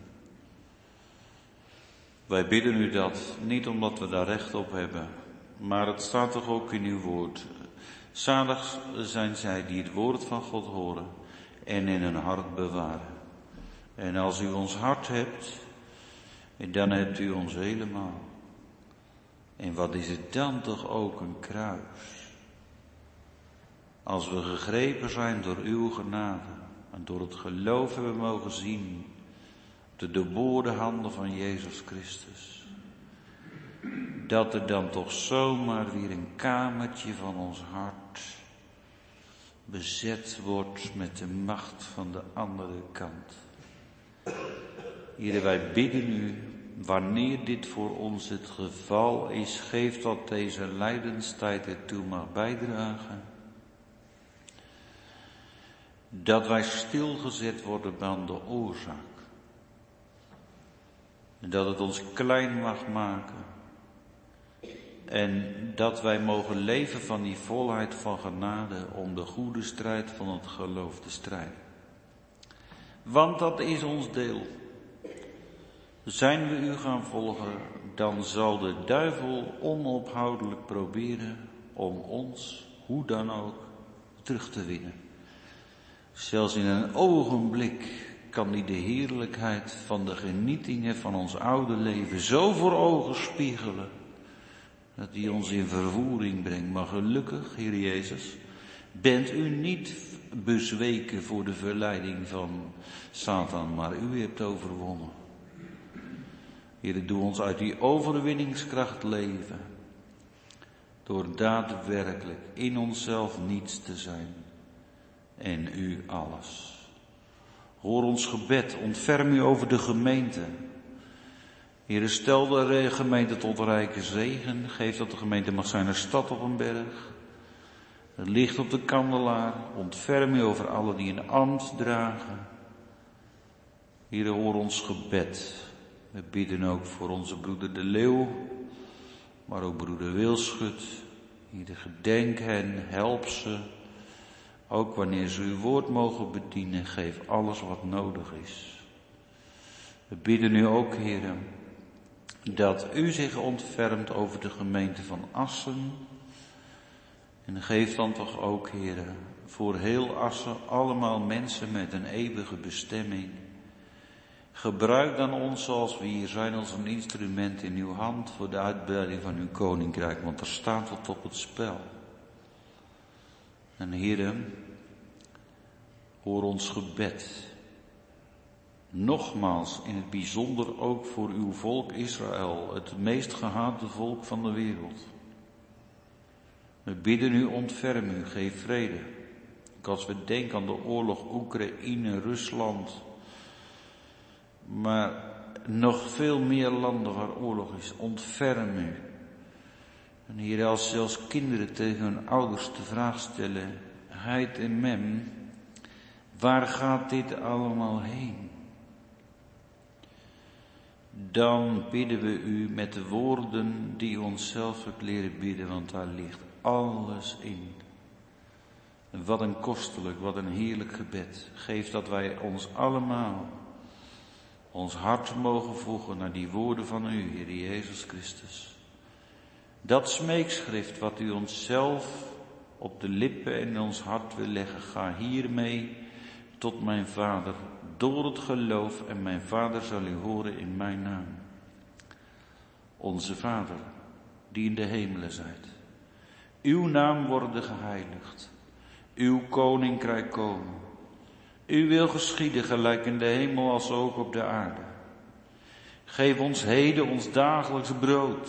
Wij bidden u dat, niet omdat we daar recht op hebben, maar het staat toch ook in uw woord. Zalig zijn zij die het woord van God horen en in hun hart bewaren. En als u ons hart hebt, dan hebt u ons helemaal. En wat is het dan toch ook een kruis? Als we gegrepen zijn door uw genade en door het geloof hebben mogen zien, de doorboorde handen van Jezus Christus dat er dan toch zomaar weer een kamertje van ons hart bezet wordt met de macht van de andere kant. Hier wij bidden u, wanneer dit voor ons het geval is, geef dat deze lijdenstijd ertoe mag bijdragen. Dat wij stilgezet worden aan de oorzaak. Dat het ons klein mag maken en dat wij mogen leven van die volheid van genade om de goede strijd van het geloof te strijden. Want dat is ons deel. Zijn we u gaan volgen, dan zal de duivel onophoudelijk proberen om ons, hoe dan ook, terug te winnen. Zelfs in een ogenblik kan hij de heerlijkheid van de genietingen van ons oude leven zo voor ogen spiegelen Dat die ons in vervoering brengt. Maar gelukkig, Heer Jezus, bent u niet bezweken voor de verleiding van Satan, maar u hebt overwonnen. Heer, doe ons uit die overwinningskracht leven. Door daadwerkelijk in onszelf niets te zijn en u alles. Hoor ons gebed, ontferm u over de gemeente. Heer, stel de gemeente tot rijke zegen. Geef dat de gemeente mag zijn een stad op een berg. Het licht op de kandelaar. Ontferm u over alle die een ambt dragen. Heer, hoor ons gebed. We bidden ook voor onze broeder de Leeuw, maar ook broeder Wilschut. Heer, gedenk hen, help ze. Ook wanneer ze uw woord mogen bedienen, geef alles wat nodig is. We bidden u ook, heren, dat u zich ontfermt over de gemeente van Assen. En geef dan toch ook, heren, voor heel Assen allemaal mensen met een eeuwige bestemming. Gebruik dan ons zoals we hier zijn als een instrument in uw hand voor de uitbreiding van uw koninkrijk, want er staat wat op het spel. En heren, hoor ons gebed. Nogmaals, in het bijzonder ook voor uw volk Israël, het meest gehate volk van de wereld. We bidden u, ontferm u, geef vrede. Als we denken aan de oorlog Oekraïne, Rusland, maar nog veel meer landen waar oorlog is, ontferm u. En hier als zelfs kinderen tegen hun ouders de vraag stellen, heid en mem, waar gaat dit allemaal heen? Dan bidden we u met de woorden die onszelf hebt leren bidden, want daar ligt alles in. Wat een kostelijk, wat een heerlijk gebed. Geef dat wij ons allemaal ons hart mogen voegen naar die woorden van u, Heer Jezus Christus. Dat smeekschrift wat u onszelf op de lippen en in ons hart wil leggen, ga hiermee tot mijn Vader door het geloof en mijn Vader zal u horen in mijn naam. Onze Vader, die in de hemelen zijt. Uw naam worden geheiligd. Uw koninkrijk komen. U wil geschieden gelijk in de hemel als ook op de aarde. Geef ons heden ons dagelijks brood.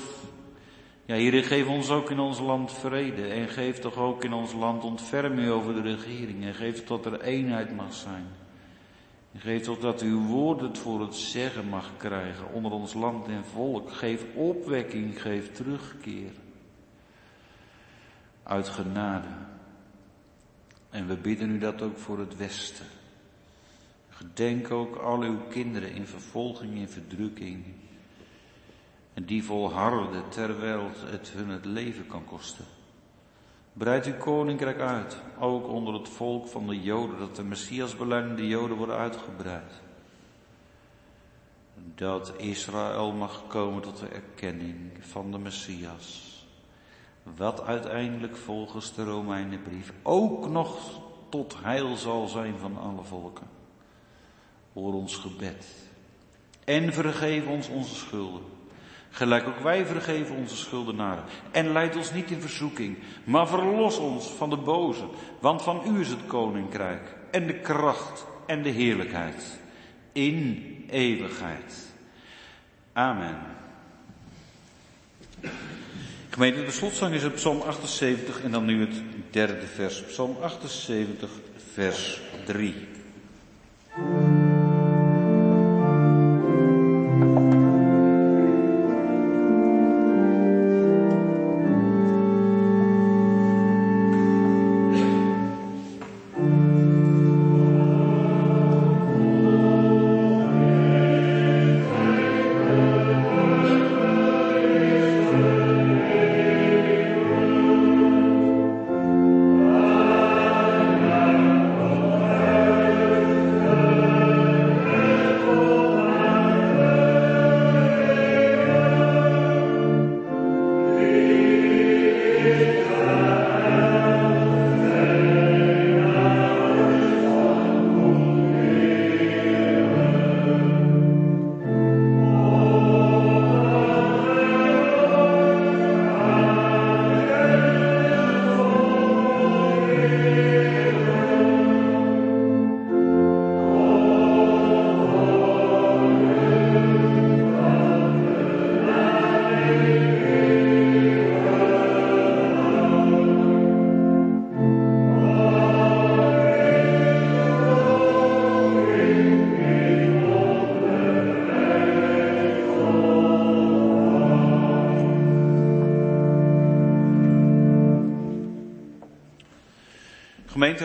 Ja, Heer, geef ons ook in ons land vrede. En geef toch ook in ons land ontferming over de regering. En geef tot er eenheid mag zijn. Geef toch dat uw woord het voor het zeggen mag krijgen onder ons land en volk. Geef opwekking, geef terugkeer. Uit genade. En we bidden u dat ook voor het Westen. Gedenk ook al uw kinderen in vervolging, in verdrukking. En die volharden terwijl het hun het leven kan kosten. Breid uw koninkrijk uit, ook onder het volk van de Joden, dat de Messias beleidende Joden worden uitgebreid. Dat Israël mag komen tot de erkenning van de Messias. Wat uiteindelijk volgens de Romeinenbrief ook nog tot heil zal zijn van alle volken. Hoor ons gebed. En vergeef ons onze schulden. Gelijk ook wij vergeven onze schuldenaren. En leid ons niet in verzoeking, maar verlos ons van de boze. Want van u is het koninkrijk en de kracht en de heerlijkheid. In eeuwigheid. Amen. Gemeente, de slotzang is op Psalm 78 en dan nu het derde vers. Psalm 78, vers 3.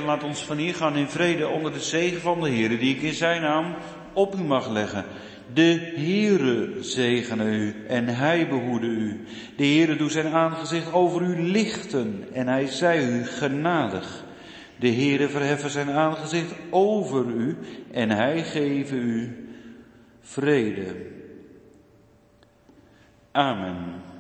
Laat ons van hier gaan in vrede onder de zegen van de Heer, die ik in zijn naam op u mag leggen. De Heere zegene u en hij behoede u. De Heere doet zijn aangezicht over u lichten en hij zij u genadig. De Heere verheffen zijn aangezicht over u en hij geven u vrede. Amen.